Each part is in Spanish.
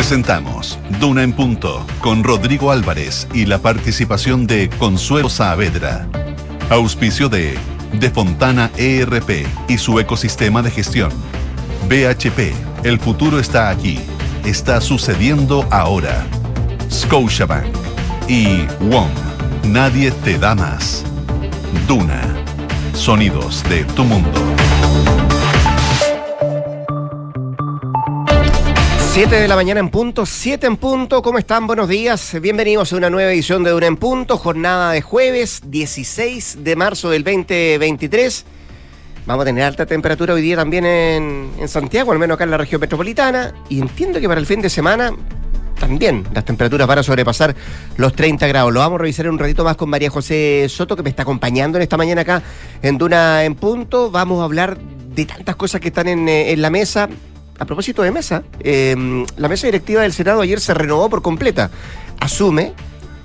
Presentamos Duna en Punto con Rodrigo Álvarez y la participación de Consuelo Saavedra. Auspicio de De Fontana ERP y su ecosistema de gestión. BHP, el futuro está aquí. Está sucediendo ahora. Scotiabank y WOM. Nadie te da más. Duna. Sonidos de tu mundo. 7 de la mañana en punto, 7 en punto, ¿cómo están? Buenos días, bienvenidos a una nueva edición de Una en Punto, jornada de jueves 16 de marzo del 2023. Vamos a tener alta temperatura hoy día también en, Santiago, al menos acá en la región metropolitana, y entiendo que para el fin de semana también las temperaturas van a sobrepasar los 30 grados. Lo vamos a revisar en un ratito más con María José Soto, que me está acompañando en esta mañana acá en Duna en Punto. Vamos a hablar de tantas cosas que están en, eh, en la mesa. A propósito de mesa, eh, la mesa directiva del Senado ayer se renovó por completa. Asume,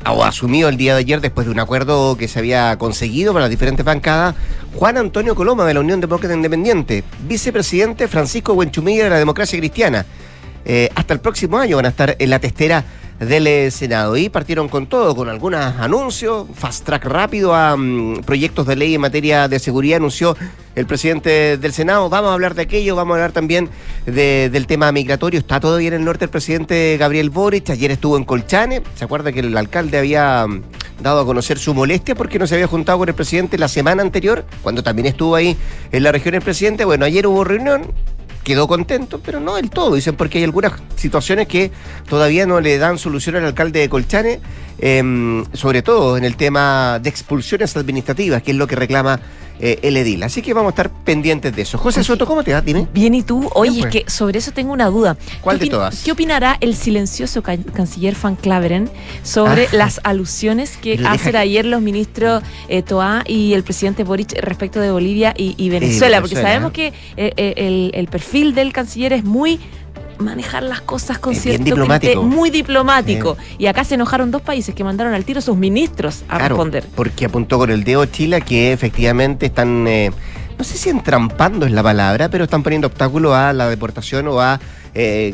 o asumió el día de ayer después de un acuerdo que se había conseguido para las diferentes bancadas, Juan Antonio Coloma de la Unión Demócrata Independiente, vicepresidente Francisco Buenchumilla de la Democracia Cristiana. Eh, hasta el próximo año van a estar en la testera del Senado. Y partieron con todo, con algunos anuncios, fast track rápido a mm, proyectos de ley en materia de seguridad, anunció el presidente del Senado. Vamos a hablar de aquello, vamos a hablar también de- del tema migratorio. Está todavía en el norte el presidente Gabriel Boric, ayer estuvo en Colchane, se acuerda que el alcalde había mm, dado a conocer su molestia porque no se había juntado con el presidente la semana anterior, cuando también estuvo ahí en la región el presidente. Bueno, ayer hubo reunión, quedó contento, pero no del todo, dicen, porque hay algunas situaciones que todavía no le dan solución al alcalde de Colchane, em, sobre todo en el tema de expulsiones administrativas, que es lo que reclama eh, el edil. Así que vamos a estar pendientes de eso. José Soto, ¿cómo te va? Dime. Bien, ¿y tú? Oye, Bien, es pues. que sobre eso tengo una duda. ¿Cuál ¿Qué de todas? ¿Qué opinará el silencioso ca- canciller Van Claveren sobre Ah. las alusiones que deja hacen ayer los ministros eh, Toá y el presidente Boric respecto de Bolivia y, y Venezuela? Porque Venezuela. sabemos que eh, eh, el, el perfil del canciller es muy manejar las cosas con Es cierto diplomático. muy diplomático. Y acá se enojaron dos países que mandaron al tiro sus ministros a Claro, responder. porque apuntó con el dedo Chile que efectivamente están, eh, no sé si entrampando es la palabra, pero están poniendo obstáculo a la deportación o a eh,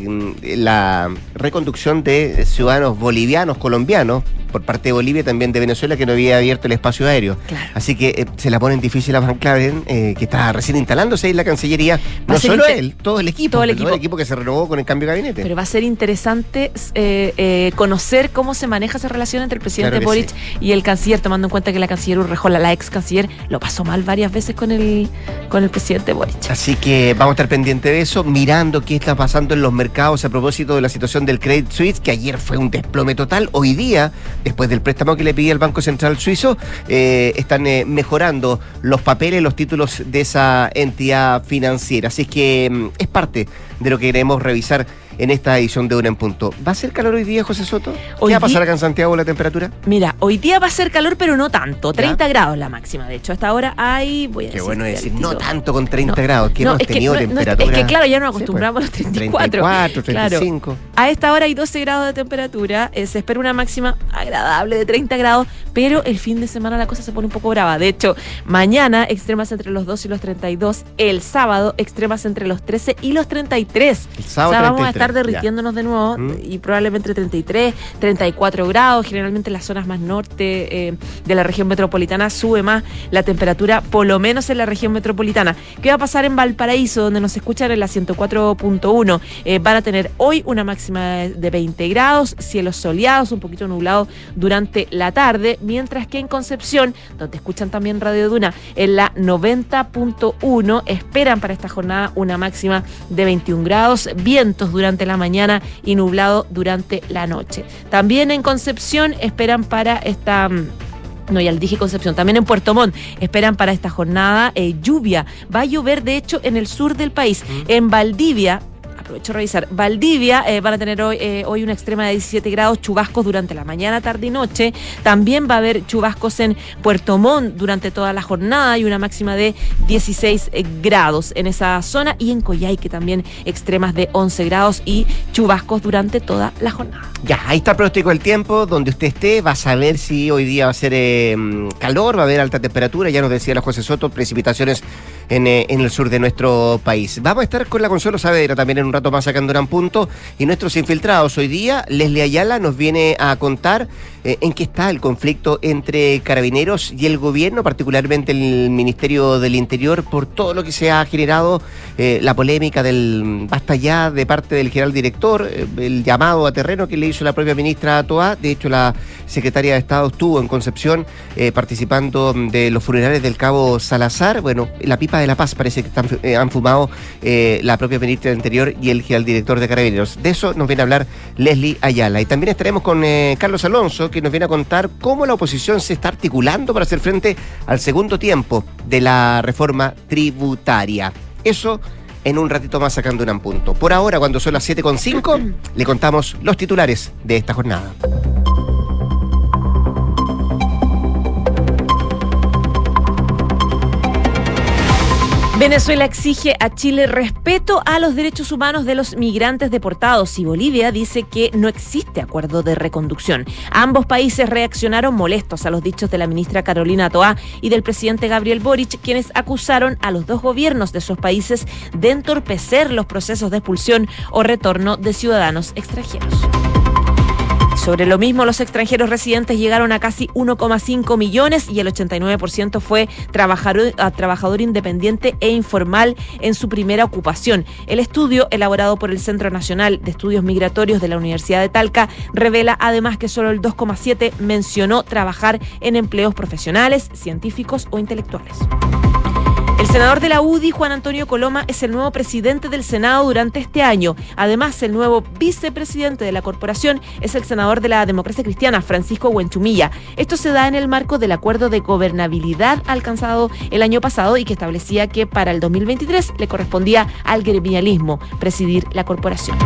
la reconducción de ciudadanos bolivianos, colombianos, por parte de Bolivia y también de Venezuela, que no había abierto el espacio aéreo. Claro. Así que eh, se la ponen difícil a Van Claveren, eh, que está recién instalándose ahí en la Cancillería. Va No solo él, todo el equipo. todo el equipo. que se renovó con el cambio de gabinete. Pero va a ser interesante eh, conocer cómo se maneja esa relación entre el presidente Claro Boric y el canciller, tomando en cuenta que la canciller Urrejola, la ex canciller, lo pasó mal varias veces con el, con el presidente Boric. Así que vamos a estar pendientes de eso, mirando qué está pasando en los mercados a propósito de la situación del Credit Suisse, que ayer fue un desplome total. Hoy día, después del préstamo que le pedía el Banco Central Suizo, eh, están eh, mejorando los papeles, los títulos de esa entidad financiera. Así que mm, es parte de lo que queremos revisar en esta edición de Una en Punto. ¿Va a ser calor hoy día, José Soto? ¿Qué Hoy va a pasar acá en Santiago la temperatura? Mira, hoy día va a ser calor, pero no tanto. Ya. 30 grados la máxima, de hecho. Hasta ahora hay. Voy a Qué bueno decirte decir, no tanto con 30 No, grados, que no, hemos es que tenido no- temperatura. Es que claro, ya nos Sí, pues, acostumbramos a los 34. 34, Claro. 35. A esta hora hay 12 grados de temperatura, eh, se espera una máxima agradable de 30 grados, pero el fin de semana la cosa se pone un poco brava. De hecho, mañana extremas entre los 2 y los 32, el sábado extremas entre los 13 y los 33. El sábado o sea, vamos a 33, estar ya. derritiéndonos de nuevo Mm. y probablemente 33, 34 grados. Generalmente en las zonas más norte eh, de la región metropolitana sube más la temperatura, por lo menos en la región metropolitana. ¿Qué va a pasar en Valparaíso, donde nos escuchan en la 104.1? Eh, van a tener hoy una máxima de 20 grados, cielos soleados, un poquito nublado durante la tarde, mientras que en Concepción, donde escuchan también Radio Duna, en la 90.1 esperan para esta jornada una máxima de 21 grados, vientos durante la mañana y nublado durante la noche. También en Concepción esperan para esta... mm, no, ya le dije Concepción, también en Puerto Montt esperan para esta jornada eh, lluvia. Va a llover, de hecho, en el sur del país. En Valdivia, aprovecho revisar, Valdivia eh, van a tener hoy, eh, hoy una extrema de 17 grados, chubascos durante la mañana, tarde y noche. También va a haber chubascos en Puerto Montt durante toda la jornada y una máxima de 16 eh, grados en esa zona. Y en Coyhaique también extremas de 11 grados y chubascos durante toda la jornada. Ya, ahí está el pronóstico del tiempo, donde usted esté, va a saber si hoy día va a ser eh, calor, va a haber alta temperatura, ya nos decía la José Soto, precipitaciones en, en, el sur de nuestro país. Vamos a estar con la Consuelo Saavedra también en un rato más acá Punto y nuestros infiltrados hoy día, Leslie Ayala nos viene a contar eh, en qué está el conflicto entre carabineros y el gobierno, particularmente el Ministerio del Interior, por todo lo que se ha generado, eh, la polémica del basta ya de parte del general director, eh, el llamado a terreno que le hizo la propia ministra Toa. De hecho, la secretaria de Estado estuvo en Concepción participando de los funerales del cabo Salazar. Bueno, la pipa de la paz parece que han fumado la propia ministra del Interior y el director de carabineros. De eso nos viene a hablar Leslie Ayala. Y también estaremos con Carlos Alonso que nos viene a contar cómo la oposición se está articulando para hacer frente al segundo tiempo de la reforma tributaria. Eso en un ratito más sacando un punto. Por ahora, cuando son las 7.5, le contamos los titulares de esta jornada. Venezuela exige a Chile respeto a los derechos humanos de los migrantes deportados y Bolivia dice que no existe acuerdo de reconducción. Ambos países reaccionaron molestos a los dichos de la ministra Carolina Toá y del presidente Gabriel Boric, quienes acusaron a los dos gobiernos de esos países de entorpecer los procesos de expulsión o retorno de ciudadanos extranjeros. Sobre lo mismo, los extranjeros residentes llegaron a casi 1,5 millones y el 89% fue trabajador, independiente e informal en su primera ocupación. El estudio, elaborado por el Centro Nacional de Estudios Migratorios de la Universidad de Talca, revela además que solo el 2,7 mencionó trabajar en empleos profesionales, científicos o intelectuales. El senador de la UDI, Juan Antonio Coloma, es el nuevo presidente del Senado durante este año. Además, el nuevo vicepresidente de la corporación es el senador de la democracia cristiana, Francisco Huenchumilla. Esto se da en el marco del acuerdo de gobernabilidad alcanzado el año pasado y que establecía que para el 2023 le correspondía al gremialismo presidir la corporación.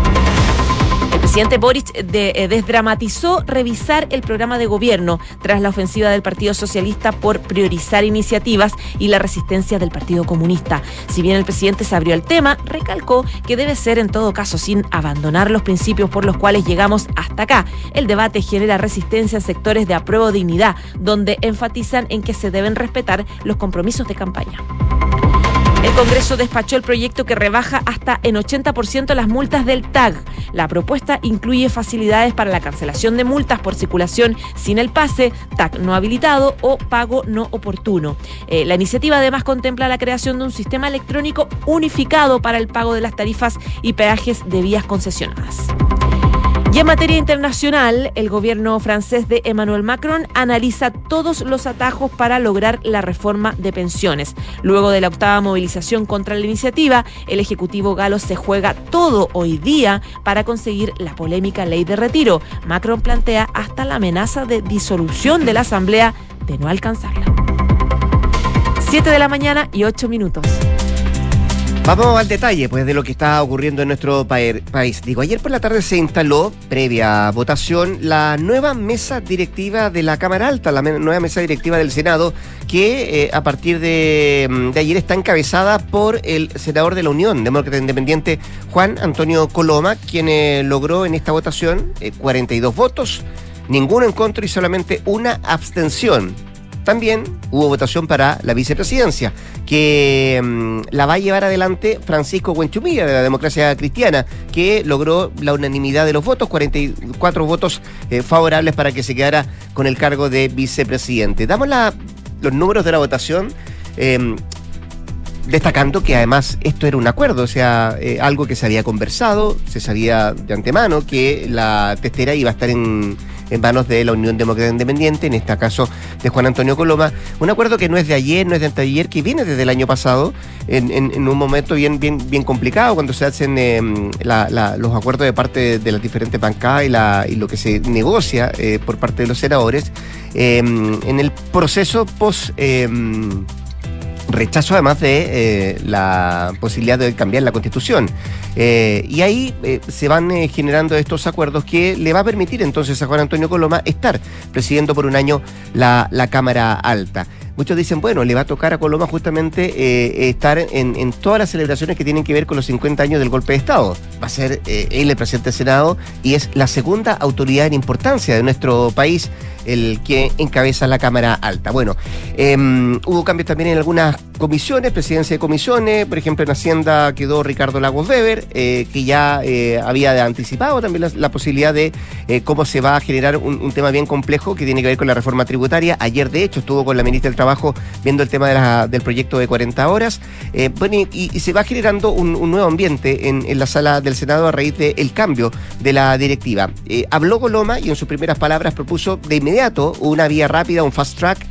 El presidente Boric eh, desdramatizó revisar el programa de gobierno tras la ofensiva del Partido Socialista por priorizar iniciativas y la resistencia del Partido Comunista. Si bien el presidente se abrió el tema, recalcó que debe ser en todo caso sin abandonar los principios por los cuales llegamos hasta acá. El debate genera resistencia en sectores de apruebo dignidad, donde enfatizan en que se deben respetar los compromisos de campaña. El Congreso despachó el proyecto que rebaja hasta en 80% las multas del TAG. La propuesta incluye facilidades para la cancelación de multas por circulación sin el pase, TAG no habilitado o pago no oportuno. Eh, la iniciativa además contempla la creación de un sistema electrónico unificado para el pago de las tarifas y peajes de vías concesionadas. Y en materia internacional, el gobierno francés de Emmanuel Macron analiza todos los atajos para lograr la reforma de pensiones. Luego de la octava movilización contra la iniciativa, el Ejecutivo galo se juega todo hoy día para conseguir la polémica ley de retiro. Macron plantea hasta la amenaza de disolución de la Asamblea de no alcanzarla. Siete de la mañana y ocho minutos. Vamos al detalle pues, de lo que está ocurriendo en nuestro país. Digo, ayer por la tarde se instaló, previa votación, la nueva mesa directiva de la Cámara Alta, la nueva mesa directiva del Senado, que eh, a partir de, mm, de, ayer está encabezada por el senador de la Unión Demócrata Independiente, Juan Antonio Coloma, quien eh, logró en esta votación 42 eh, votos, ninguno en contra y solamente una abstención. También hubo votación para la vicepresidencia, que mm, la va a llevar adelante Francisco Huenchumilla de la democracia cristiana, que logró la unanimidad de los votos, 44 votos eh, favorables para que se quedara con el cargo de vicepresidente. Damos los números de la votación. Em, destacando que además esto era un acuerdo, o sea, eh, algo que se había conversado, se sabía de antemano que la testera iba a estar en, en manos de la Unión Demócrata Independiente, en este caso de Juan Antonio Coloma. Un acuerdo que no es de ayer, no es de anteayer, que viene desde el año pasado, en, un momento bien, complicado, cuando se hacen em, los acuerdos de parte de, las diferentes bancadas y lo que se negocia eh, por parte de los senadores. Em, en el proceso post em, rechazo además de eh, la posibilidad de cambiar la constitución. Eh, y ahí eh, se van generando estos acuerdos que le va a permitir entonces a Juan Antonio Coloma estar presidiendo por un año la, Cámara Alta. Muchos dicen, bueno, le va a tocar a Coloma justamente estar en, todas las celebraciones que tienen que ver con los 50 años del golpe de Estado. va a ser él el presidente del Senado y es la segunda autoridad en importancia de nuestro país el que encabeza la Cámara Alta. Bueno, em, hubo cambios también en algunas comisiones, presidencia de comisiones, por ejemplo en Hacienda quedó Ricardo Lagos Weber, eh, que ya eh, había anticipado también la, posibilidad de eh, cómo se va a generar un, tema bien complejo que tiene que ver con la reforma tributaria. Ayer, de hecho, estuvo con la ministra del Trabajo viendo el tema del proyecto de 40 horas. bueno, y, se va generando un, nuevo ambiente en, la sala del Senado a raíz del cambio de la directiva. habló Goloma y en sus primeras palabras propuso de inmediato una vía rápida, un fast track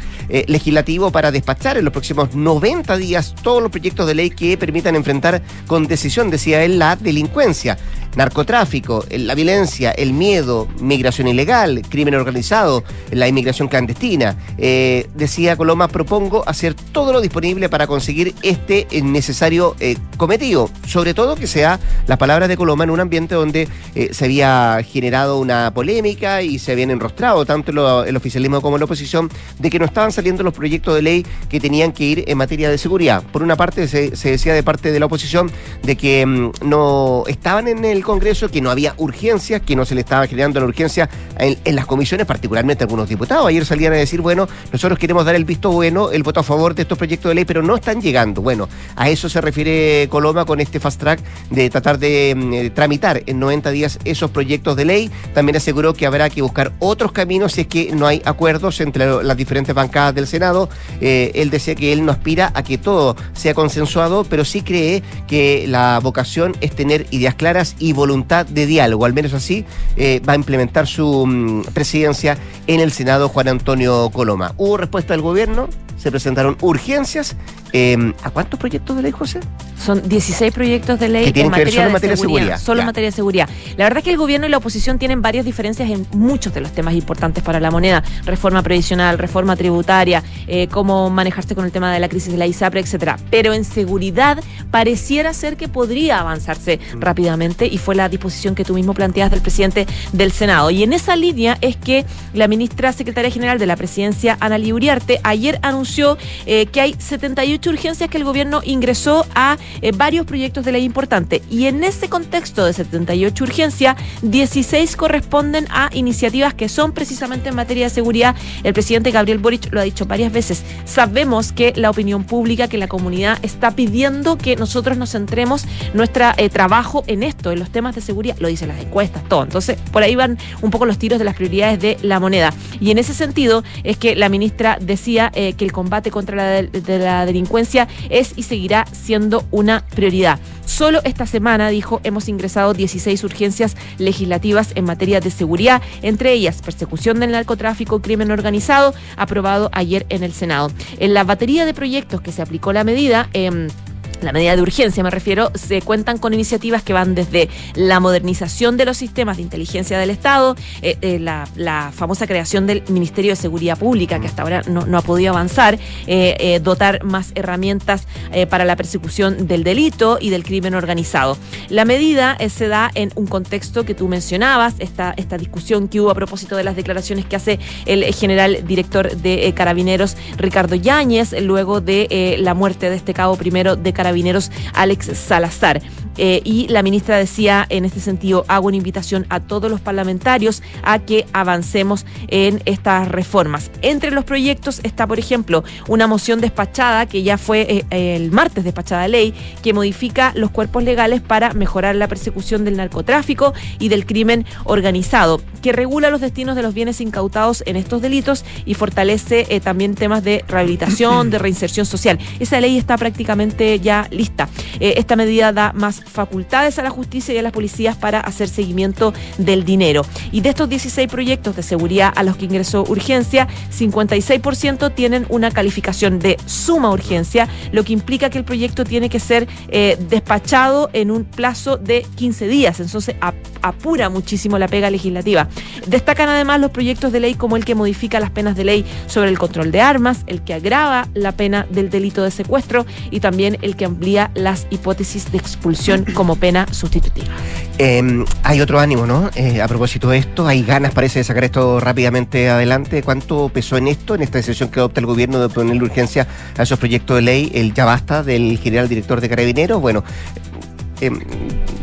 legislativo para despachar en los próximos 90 días todos los proyectos de ley que permitan enfrentar con decisión, decía él, la delincuencia narcotráfico, la violencia, el miedo, migración ilegal, crimen organizado, la inmigración clandestina. Eh, decía Coloma, propongo hacer todo lo disponible para conseguir este necesario eh, cometido. Sobre todo que sea las palabras de Coloma en un ambiente donde eh, se había generado una polémica y se habían enrostrado tanto el oficialismo como la oposición de que no estaban saliendo los proyectos de ley que tenían que ir en materia de seguridad. Por una parte se, decía de parte de la oposición de que mm, no estaban en el Congreso, que no había urgencias, que no se le estaba generando la urgencia en, las comisiones, particularmente algunos diputados. Ayer salían a decir, bueno, nosotros queremos dar el visto bueno, el voto a favor de estos proyectos de ley, pero no están llegando. Bueno, a eso se refiere Coloma con este fast track de tratar de mm, eh, tramitar en 90 días esos proyectos de ley. También aseguró que habrá que buscar otros caminos si es que no hay acuerdos entre las diferentes bancadas del Senado. Eh, él decía que él no aspira a que todo sea consensuado, pero sí cree que la vocación es tener ideas claras y voluntad de diálogo. Al menos así eh, va a implementar su mm, presidencia en el Senado Juan Antonio Coloma. Hubo respuesta del gobierno, se presentaron urgencias. Em, ¿A cuántos proyectos de ley, José? Son 16 proyectos de ley en materia, de, seguridad. Solo en materia de seguridad. La verdad es que el gobierno y la oposición tienen varias diferencias en muchos de los temas importantes para la moneda. Reforma previsional, reforma tributaria, eh, cómo manejarse con el tema de la crisis de la ISAPRE, etcétera. Pero en seguridad pareciera ser que podría avanzarse mm. rápidamente y fue la disposición que tú mismo planteas del presidente del Senado. Y en esa línea es que la ministra secretaria general de la presidencia, Ana Uriarte, ayer anunció eh, que hay 78 urgencias que el gobierno ingresó a eh, varios proyectos de ley importantes. Y en ese contexto de 78 urgencias, 16 corresponden a iniciativas que son precisamente en materia de seguridad. El presidente Gabriel Boric lo ha dicho varias veces. Sabemos que la opinión pública, que la comunidad está pidiendo que nosotros nos centremos nuestro eh, trabajo en esto, en los temas de seguridad. Lo dicen las encuestas, todo. Entonces, por ahí van un poco los tiros de las prioridades de la moneda. Y en ese sentido es que la ministra decía que el combate contra la, de la delincuencia es y seguirá siendo una prioridad. Solo esta semana, dijo, hemos ingresado 16 urgencias legislativas en materia de seguridad, entre ellas persecución del narcotráfico, crimen organizado, aprobado ayer en el Senado. En la batería de proyectos que se aplicó la medida, eh, la medida de urgencia me refiero, se cuentan con iniciativas que van desde la modernización de los sistemas de inteligencia del Estado, eh, eh, la, famosa creación del Ministerio de Seguridad Pública, que hasta ahora no, ha podido avanzar, eh, dotar más herramientas para la persecución del delito y del crimen organizado. La medida se da en un contexto que tú mencionabas, esta, esta discusión que hubo a propósito de las declaraciones que hace el general director de Carabineros, Ricardo Yáñez, luego de la muerte de este cabo primero de Carabineros Carabineros Alex Salazar. Eh, y la ministra decía, en este sentido, hago una invitación a todos los parlamentarios a que avancemos en estas reformas. Entre los proyectos está, por ejemplo, una moción despachada que ya fue eh, el martes despachada ley, que modifica los cuerpos legales para mejorar la persecución del narcotráfico y del crimen organizado, que regula los destinos de los bienes incautados en estos delitos y fortalece eh, también temas de rehabilitación, de reinserción social. Esa ley está prácticamente ya lista. Eh, esta medida da más facultades a la justicia y a las policías para hacer seguimiento del dinero. Y de estos 16 proyectos de seguridad a los que ingresó urgencia, 56% tienen una calificación de suma urgencia, lo que implica que el proyecto tiene que ser eh, despachado en un plazo de 15 días. Entonces apura muchísimo la pega legislativa. Destacan además los proyectos de ley como el que modifica las penas de ley sobre el control de armas, el que agrava la pena del delito de secuestro y también el que amplía las hipótesis de expulsión como pena sustitutiva. Em, hay otro ánimo, ¿no? Eh, a propósito de esto, hay ganas, parece, de sacar esto rápidamente adelante. ¿Cuánto pesó en esto, en esta decisión que adopta el gobierno de poner urgencia a esos proyectos de ley, el ya basta del general director de Carabineros? Bueno, em,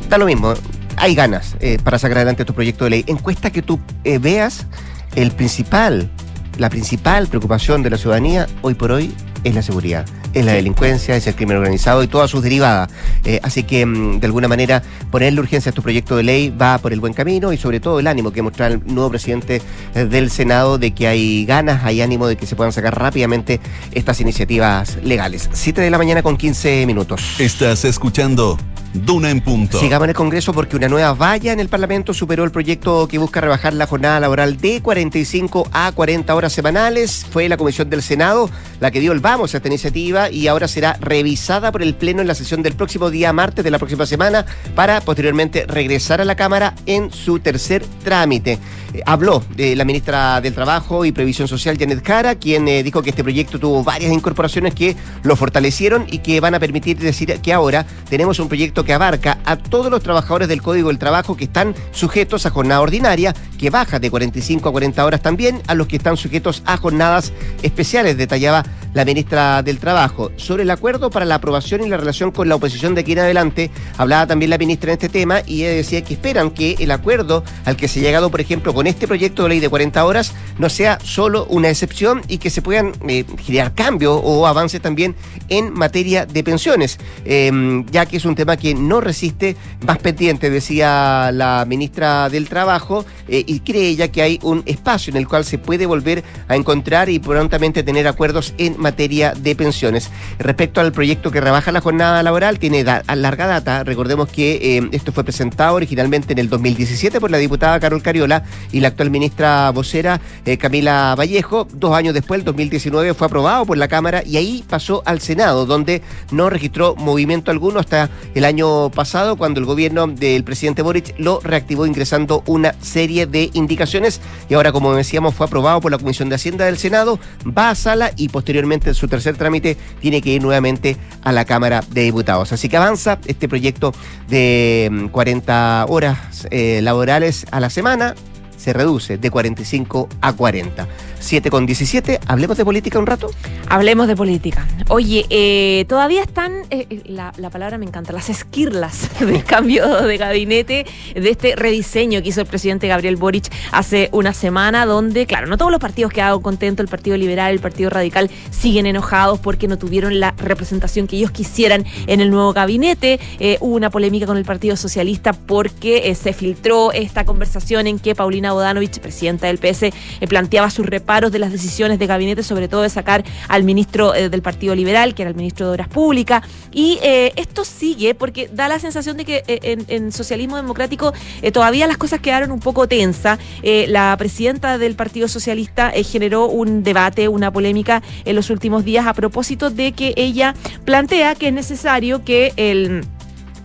da lo mismo hay ganas eh, para sacar adelante tu proyecto de ley. Encuesta que tú eh, veas el principal, la principal preocupación de la ciudadanía hoy por hoy es la seguridad, es la delincuencia, es el crimen organizado y todas sus derivadas. Eh, así que, mm, de alguna manera, ponerle urgencia a tu proyecto de ley va por el buen camino y sobre todo el ánimo que muestra el nuevo presidente eh, del Senado de que hay ganas, hay ánimo de que se puedan sacar rápidamente estas iniciativas legales. 7 de la mañana con 15 minutos. Estás escuchando Duna en punto. Sigamos en el Congreso porque una nueva valla en el Parlamento superó el proyecto que busca rebajar la jornada laboral de 45 a 40 horas semanales. Fue la Comisión del Senado la que dio el vamos a esta iniciativa y ahora será revisada por el Pleno en la sesión del próximo día martes de la próxima semana para posteriormente regresar a la Cámara en su tercer trámite. Eh, habló de la ministra del Trabajo y Previsión Social, Janet Cara, quien eh, dijo que este proyecto tuvo varias incorporaciones que lo fortalecieron y que van a permitir decir que ahora tenemos un proyecto que abarca a todos los trabajadores del Código del Trabajo que están sujetos a jornada ordinaria, que baja de 45 a 40 horas también, a los que están sujetos a jornadas especiales, detallaba la ministra del Trabajo. Sobre el acuerdo para la aprobación y la relación con la oposición de aquí en adelante, hablaba también la ministra en este tema y ella decía que esperan que el acuerdo al que se ha llegado, por ejemplo, con este proyecto de ley de 40 horas, no sea solo una excepción y que se puedan eh, generar cambios o avances también en materia de pensiones, em, ya que es un tema que no resiste más pendiente, decía la ministra del Trabajo, eh, y cree ella que hay un espacio en el cual se puede volver a encontrar y prontamente tener acuerdos en materia de pensiones. Respecto al proyecto que rebaja la jornada laboral, tiene larga data. Recordemos que eh, esto fue presentado originalmente en el 2017 por la diputada Carol Cariola y la actual ministra vocera eh, Camila Vallejo. Dos años después, el 2019, fue aprobado por la Cámara y ahí pasó al Senado, donde no registró movimiento alguno hasta el año pasado, cuando el gobierno del presidente Boric lo reactivó ingresando una serie de indicaciones. Y ahora, como decíamos, fue aprobado por la Comisión de Hacienda del Senado, va a sala y posteriormente en su tercer trámite tiene que ir nuevamente a la Cámara de Diputados. Así que avanza este proyecto de 40 mm, horas eh, laborales a la semana, se reduce de 45 a 40. 7 con 17. ¿Hablemos de política un rato? Hablemos de política. Oye, eh, todavía están, eh, eh, la, palabra me encanta, las esquirlas del cambio de gabinete, de este rediseño que hizo el presidente Gabriel Boric hace una semana, donde, claro, no todos los partidos quedaron contentos, el Partido Liberal, el Partido Radical siguen enojados porque no tuvieron la representación que ellos quisieran en el nuevo gabinete. hubo una polémica con el Partido Socialista porque se filtró esta conversación en que Paulina Bodanovich, presidenta del PS, planteaba su reparto de las decisiones de gabinete, sobre todo de sacar al ministro eh, del Partido Liberal, que era el ministro de Obras Públicas. Y eh, esto sigue porque da la sensación de que eh, en, socialismo democrático todavía las cosas quedaron un poco tensas. la presidenta del Partido Socialista generó un debate, una polémica en los últimos días a propósito de que ella plantea que es necesario que el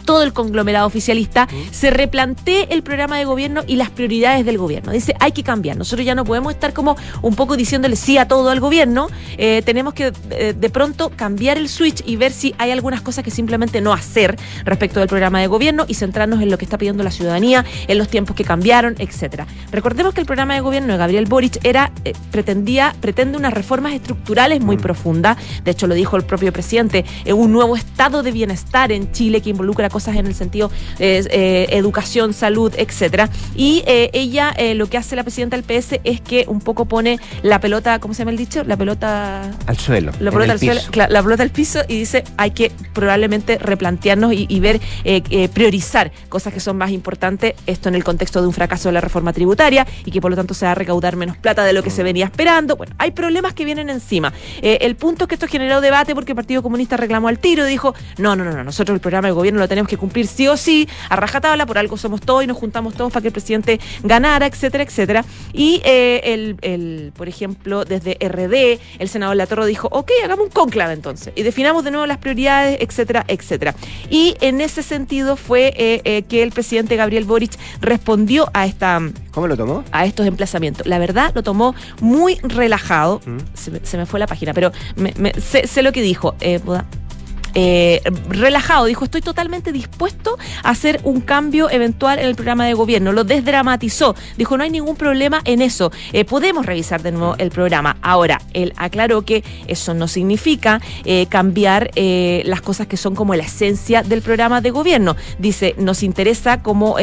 todo el conglomerado oficialista, se replantee el programa de gobierno y las prioridades del gobierno. Dice, hay que cambiar. Nosotros ya no podemos estar como un poco diciéndole sí a todo al gobierno. Eh, tenemos que eh, de pronto cambiar el switch y ver si hay algunas cosas que simplemente no hacer respecto del programa de gobierno y centrarnos en lo que está pidiendo la ciudadanía, en los tiempos que cambiaron, etcétera. Recordemos que el programa de gobierno de Gabriel Boric era, eh, pretendía, pretende unas reformas estructurales muy mm. profundas. De hecho, lo dijo el propio presidente, un nuevo estado de bienestar en Chile que involucra cosas en el sentido de eh, educación, salud, etcétera. Y eh, ella, eh, lo que hace la presidenta del PS es que un poco pone la pelota, ¿cómo se llama el dicho? La pelota al suelo. La pelota al suelo, la pelota al piso y dice hay que probablemente replantearnos y, ver, priorizar cosas que son más importantes, esto en el contexto de un fracaso de la reforma tributaria y que por lo tanto se va a recaudar menos plata de lo que se venía esperando. Bueno, hay problemas que vienen encima. el punto es que esto generó debate porque el Partido Comunista reclamó al tiro y dijo, no, no, no, no, nosotros el programa del gobierno lo tenemos que cumplir sí o sí, a rajatabla, por algo somos todos y nos juntamos todos para que el presidente ganara, etcétera, etcétera. Y eh, el, el, por ejemplo, desde RD, el senador Latorro dijo, ok, hagamos un conclave entonces y definamos de nuevo las prioridades, etcétera, etcétera. Y en ese sentido fue eh, eh, que el presidente Gabriel Boric respondió a esta... ¿Cómo lo tomó? A estos emplazamientos. La verdad, lo tomó muy relajado. Mm. Se, me, fue la página, pero me, sé, lo que dijo. eh, relajado, dijo, estoy totalmente dispuesto a hacer un cambio eventual en el programa de gobierno, lo desdramatizó, dijo, no hay ningún problema en eso, eh, podemos revisar de nuevo el programa. Ahora, él aclaró que eso no significa eh, cambiar las cosas que son como la esencia del programa de gobierno. Dice, nos interesa como,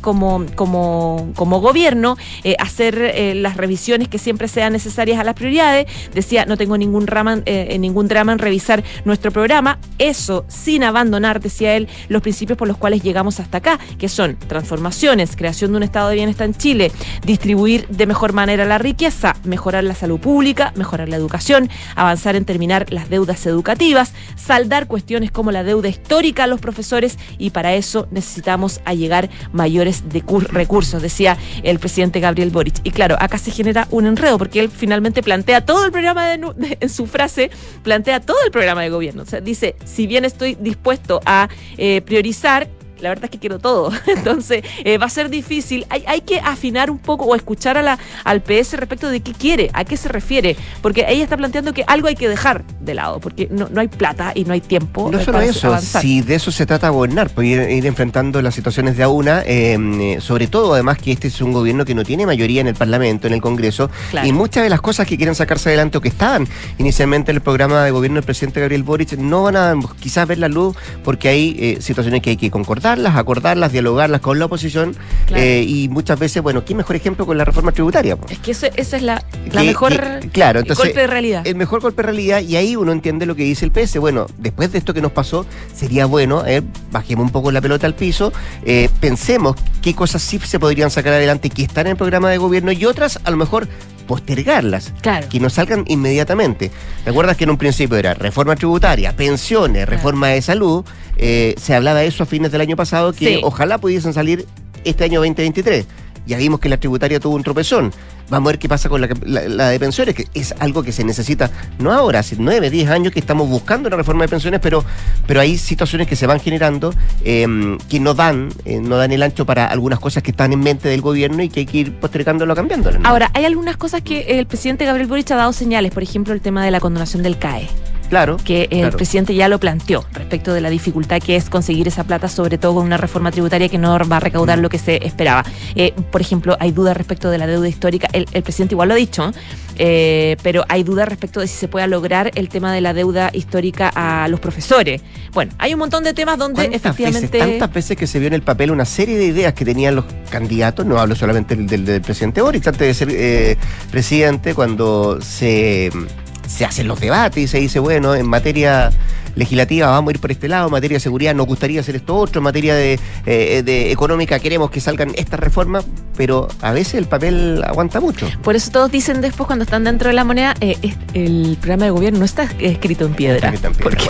como, como, como gobierno hacer las revisiones que siempre sean necesarias a las prioridades. Decía, no tengo ningún, rama, ningún drama en revisar nuestro programa. Eso sin abandonar, decía él, los principios por los cuales llegamos hasta acá, que son transformaciones, creación de un estado de bienestar en Chile, distribuir de mejor manera la riqueza, mejorar la salud pública, mejorar la educación, avanzar en terminar las deudas educativas, saldar cuestiones como la deuda histórica a los profesores y para eso necesitamos allegar mayores recursos, decía el presidente Gabriel Boric. Y claro, acá se genera un enredo porque él finalmente plantea todo el programa en su frase, plantea todo el programa de gobierno. O sea, dice, si bien estoy dispuesto a eh, priorizar la verdad es que quiero todo. Entonces, eh, va a ser difícil. Hay, hay, que afinar un poco o escuchar a la, al PS respecto de qué quiere, a qué se refiere. Porque ella está planteando que algo hay que dejar de lado, porque no, no hay plata y no hay tiempo. No solo eso, si de eso se trata gobernar, pues ir, ir enfrentando las situaciones de a una, em, eh, sobre todo además que este es un gobierno que no tiene mayoría en el Parlamento, en el Congreso, y muchas de las cosas que quieren sacarse adelante o que estaban inicialmente en el programa de gobierno del presidente Gabriel Boric no van a quizás ver la luz porque hay eh, situaciones que hay que concordar acordarlas, dialogarlas con la oposición eh, y muchas veces, bueno, ¿qué mejor ejemplo con la reforma tributaria? Es que esa es la, mejor claro, entonces, golpe de realidad. El mejor golpe de realidad y ahí uno entiende lo que dice el PS. Bueno, después de esto que nos pasó, sería bueno, eh, bajemos un poco la pelota al piso, eh, pensemos qué cosas sí se podrían sacar adelante que están en el programa de gobierno y otras a lo mejor postergarlas, claro. que no salgan inmediatamente. ¿Recuerdas que en un principio era reforma tributaria, pensiones, reforma de salud? Eh, se hablaba de eso a fines del año pasado, que ojalá pudiesen salir este año 2023. Ya vimos que la tributaria tuvo un tropezón. Vamos a ver qué pasa con la, de pensiones, que es algo que se necesita, no ahora, hace nueve, diez años que estamos buscando una reforma de pensiones, pero, pero hay situaciones que se van generando em, que no dan, eh, no dan el ancho para algunas cosas que están en mente del gobierno y que hay que ir postergándolo, cambiándolo. Ahora, hay algunas cosas que el presidente Gabriel Boric ha dado señales, por ejemplo, el tema de la condonación del CAE. Claro. Que el presidente ya lo planteó respecto de la dificultad que es conseguir esa plata, sobre todo con una reforma tributaria que no va a recaudar lo que se esperaba. Eh, por ejemplo, hay dudas respecto de la deuda histórica. El, presidente igual lo ha dicho, eh, pero hay dudas respecto de si se pueda lograr el tema de la deuda histórica a los profesores. Bueno, hay un montón de temas donde efectivamente. tantas veces que se vio en el papel una serie de ideas que tenían los candidatos, no hablo solamente del, del, presidente Boric, antes de ser eh, presidente, cuando se se hacen los debates y se dice, bueno, en materia legislativa vamos a ir por este lado, en materia de seguridad nos gustaría hacer esto otro, en materia de, eh, de económica queremos que salgan estas reformas, pero a veces el papel aguanta mucho. Por eso todos dicen después cuando están dentro de la moneda, eh, el programa de gobierno no está escrito en piedra. Porque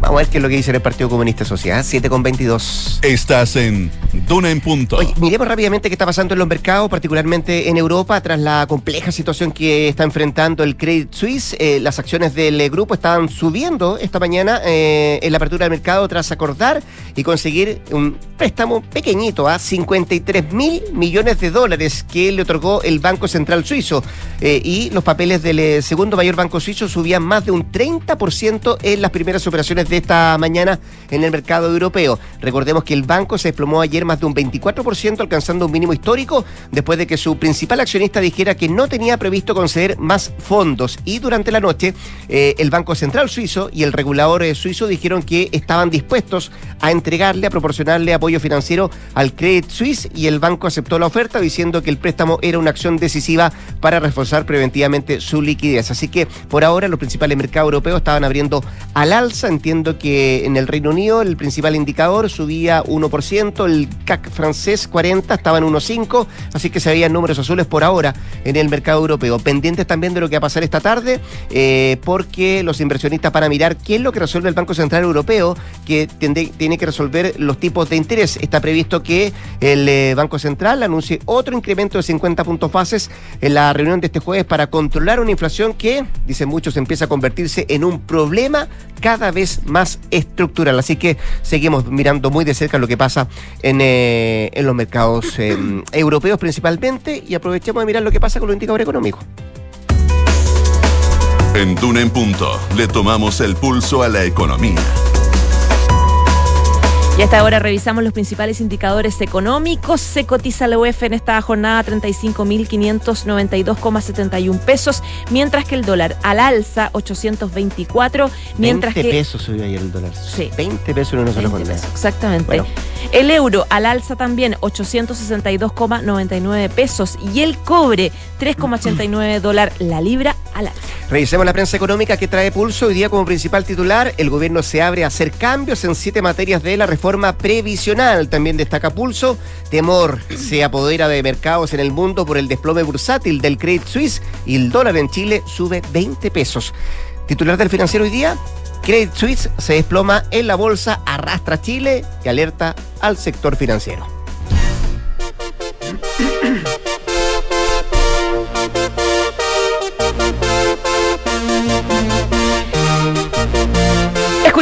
Vamos a ver qué es lo que dice el Partido Comunista Social, 7 con 22. Estás en Duna en Punto. Oye, miremos rápidamente qué está pasando en los mercados, particularmente en Europa, tras la compleja situación que está enfrentando el Credit Suisse. Eh, las acciones del grupo estaban subiendo esta mañana eh, en la apertura del mercado tras acordar y conseguir un préstamo pequeñito a 53 mil millones de dólares que le otorgó el Banco Central Suizo. Eh, y los papeles del eh, segundo mayor banco suizo subían más de un 30% en las primeras operaciones de esta mañana en el mercado europeo. Recordemos que el banco se desplomó ayer más de un 24%, alcanzando un mínimo histórico después de que su principal accionista dijera que no tenía previsto conceder más fondos. Y durante la noche, el Banco Central Suizo y el regulador suizo dijeron que estaban dispuestos a entregarle, a proporcionarle apoyo financiero al Credit Suisse y el banco aceptó la oferta diciendo que el préstamo era una acción decisiva para reforzar preventivamente su liquidez. Así que por ahora los principales mercados europeos estaban abriendo al alza. Entiendo que en el Reino Unido el principal indicador subía 1%, el CAC francés 40 estaba en 1,5, así que se veían números azules por ahora en el mercado europeo. Pendientes también de lo que va a pasar esta tarde, eh, porque los inversionistas van a mirar qué es lo que resuelve el Banco Central Europeo, que tiene que resolver los tipos de interés. Está previsto que el eh, Banco Central anuncie otro incremento de 50 puntos bases en la reunión de este jueves para controlar una inflación que, dicen muchos, empieza a convertirse en un problema cada vez más estructural. Así que seguimos mirando muy de cerca lo que pasa en, eh, los mercados eh, europeos principalmente y aprovechemos de mirar lo que pasa con los indicadores económicos. En Duna Punto. Le tomamos el pulso a la economía Y hasta ahora revisamos los principales indicadores económicos. Se cotiza la UEF en esta jornada 35.592,71 pesos, mientras que el dólar al alza 824, mientras 20 que pesos subió ayer el dólar. Sí. 20 pesos en una sola 20 moneda. pesos, exactamente. Bueno. El euro al alza también 862,99 pesos y el cobre 3,89 dólar la libra al alza. Revisemos la prensa económica que trae pulso. Hoy día como principal titular, el gobierno se abre a hacer cambios en siete materias de la reforma previsional. También destaca pulso. Temor se apodera de mercados en el mundo por el desplome bursátil del Credit Suisse y el dólar en Chile sube 20 pesos. Titular del financiero hoy día, Credit Suisse se desploma en la bolsa, arrastra Chile y alerta al sector financiero.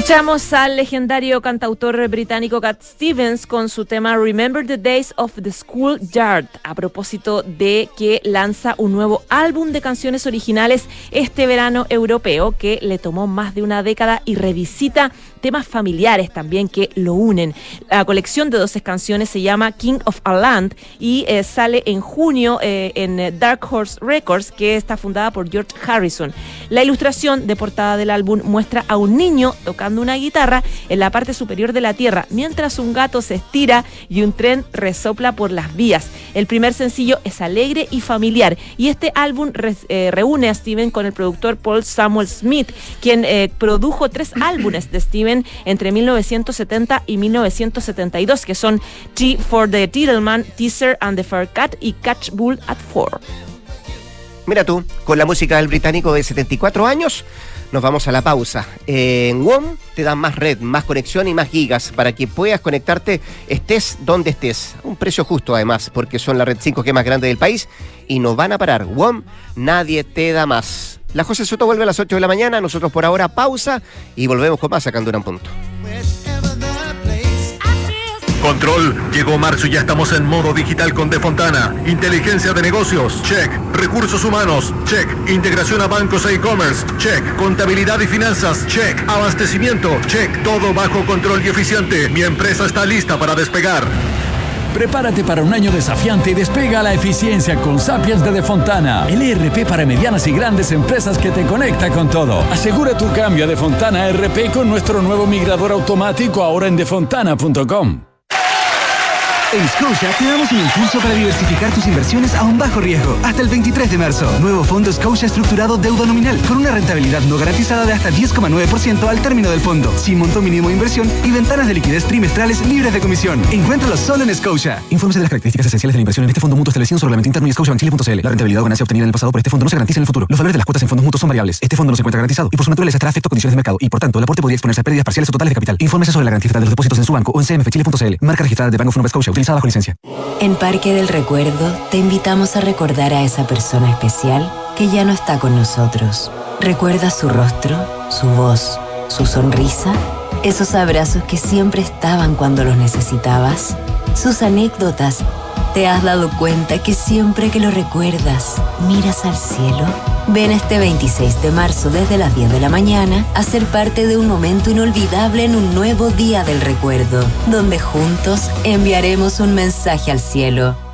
Escuchamos al legendario cantautor británico Cat Stevens con su tema Remember the Days of the School Yard a propósito de que lanza un nuevo álbum de canciones originales este verano europeo que le tomó más de una década y revisita temas familiares también que lo unen. La colección de 12 canciones se llama King of Our Land y eh, sale en junio eh, en Dark Horse Records, que está fundada por George Harrison. La ilustración de portada del álbum muestra a un niño tocando una guitarra en la parte superior de la tierra, mientras un gato se estira y un tren resopla por las vías. El primer sencillo es alegre y familiar y este álbum eh, reúne a Steven con el productor Paul Samuel Smith, quien eh, produjo tres álbumes de Steven entre 1970 y 1972, que son T for the Titelman, Teaser and the Fair Cat y Catch Bull at Four. Mira tú, con la música del británico de 74 años, nos vamos a la pausa. En WOM te dan más red, más conexión y más gigas para que puedas conectarte estés donde estés. Un precio justo además, porque son la red 5G más grande del país y no van a parar. WOM, nadie te da más. La José Soto vuelve a las 8 de la mañana, nosotros por ahora pausa y volvemos con más sacando un punto. Control, llegó marzo y ya estamos en modo digital con Defontana. Inteligencia de negocios, check. Recursos humanos, check. Integración a bancos e e-commerce, check. Contabilidad y finanzas, check. Abastecimiento, check. Todo bajo control y eficiente. Mi empresa está lista para despegar. Prepárate para un año desafiante y despega la eficiencia con Sapiens de Defontana, el ERP para medianas y grandes empresas que te conecta con todo. Asegura tu cambio a Defontana RP con nuestro nuevo migrador automático ahora en defontana.com. En Scotia te damos un impulso para diversificar tus inversiones a un bajo riesgo. Hasta el 23 de marzo. Nuevo fondo Scotia estructurado deuda nominal con una rentabilidad no garantizada de hasta 10,9% al término del fondo, sin monto mínimo de inversión y ventanas de liquidez trimestrales libres de comisión. Encuéntralo solo en Scotia. Infórmese de las características esenciales de la inversión en este fondo mutuo establecido en su reglamento interno y scotiabankchile.cl. La rentabilidad o ganancia obtenida en el pasado por este fondo no se garantiza en el futuro. Los valores de las cuotas en fondos mutuos son variables. Este fondo no se encuentra garantizado y por su naturaleza estará afecto a condiciones de mercado y por tanto el aporte podría exponerse a pérdidas parciales o totales de capital. Infórmese sobre la garantía de los depósitos en su banco o en cmfchile.cl. Marca registrada de Nova Scotia utilizada licencia. En Parque del Recuerdo te invitamos a recordar a esa persona especial que ya no está con nosotros. ¿Recuerdas su rostro, su voz, su sonrisa? Esos abrazos que siempre estaban cuando los necesitabas. Sus anécdotas. ¿Te has dado cuenta que siempre que lo recuerdas, miras al cielo? Ven este 26 de marzo desde las 10 de la mañana a ser parte de un momento inolvidable en un nuevo día del recuerdo, donde juntos enviaremos un mensaje al cielo.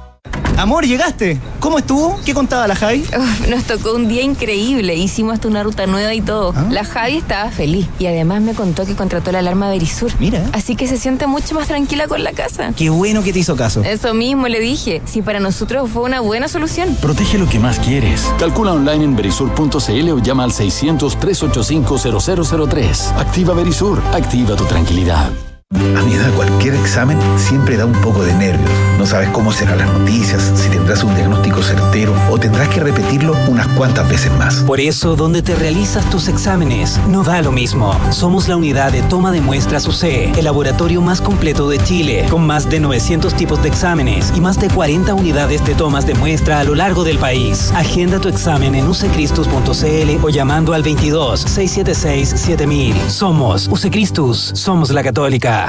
Amor, llegaste. ¿Cómo estuvo? ¿Qué contaba la Javi? Uf, nos tocó un día increíble. Hicimos hasta una ruta nueva y todo. ¿Ah? La Javi estaba feliz y además me contó que contrató la alarma Verisur. Mira. Así que se siente mucho más tranquila con la casa. Qué bueno que te hizo caso. Eso mismo le dije. Si para nosotros fue una buena solución. Protege lo que más quieres. Calcula online en verisur.cl o llama al 600-385-0003. Activa Verisur. Activa tu tranquilidad. A mi edad cualquier examen siempre da un poco de nervios. No sabes cómo serán las noticias, si tendrás un diagnóstico certero o tendrás que repetirlo unas cuantas veces más. Por eso, donde te realizas tus exámenes, no da lo mismo. Somos la unidad de toma de muestras UC, el laboratorio más completo de Chile, con más de 900 tipos de exámenes y más de 40 unidades de tomas de muestra a lo largo del país. Agenda tu examen en ucecristus.cl o llamando al 22 676 7000. Somos UCECristus, somos la católica.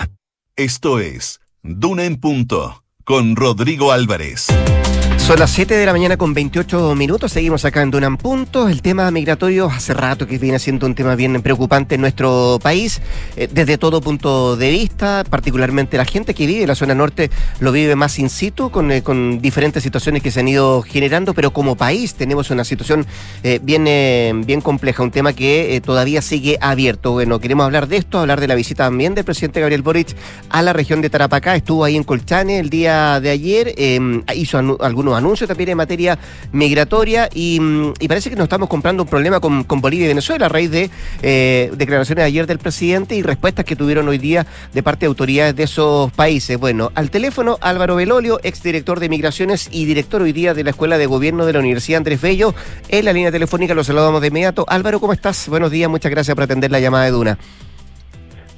Esto es Duna en Punto con Rodrigo Álvarez. Son las 7 de la mañana con 28 minutos, seguimos acá en Dunam Punto. El tema migratorio hace rato que viene siendo un tema bien preocupante en nuestro país, eh, desde todo punto de vista, particularmente la gente que vive en la zona norte lo vive más in situ, con, eh, con diferentes situaciones que se han ido generando, pero como país tenemos una situación eh, bien, eh, compleja, un tema que todavía sigue abierto. Bueno, queremos hablar de esto, hablar de la visita también del presidente Gabriel Boric a la región de Tarapacá, estuvo ahí en Colchane el día de ayer, hizo anu- algunos anuncios también en materia migratoria y, mm, y parece que nos estamos comprando un problema con, con Bolivia y Venezuela a raíz de eh, declaraciones de ayer del presidente y respuestas que tuvieron hoy día de parte de autoridades de esos países. Bueno, al teléfono Álvaro Belolio, exdirector de Migraciones y director hoy día de la Escuela de Gobierno de la Universidad Andrés Bello. En la línea telefónica lo saludamos de inmediato. Álvaro, ¿cómo estás? Buenos días, muchas gracias por atender la llamada de Duna.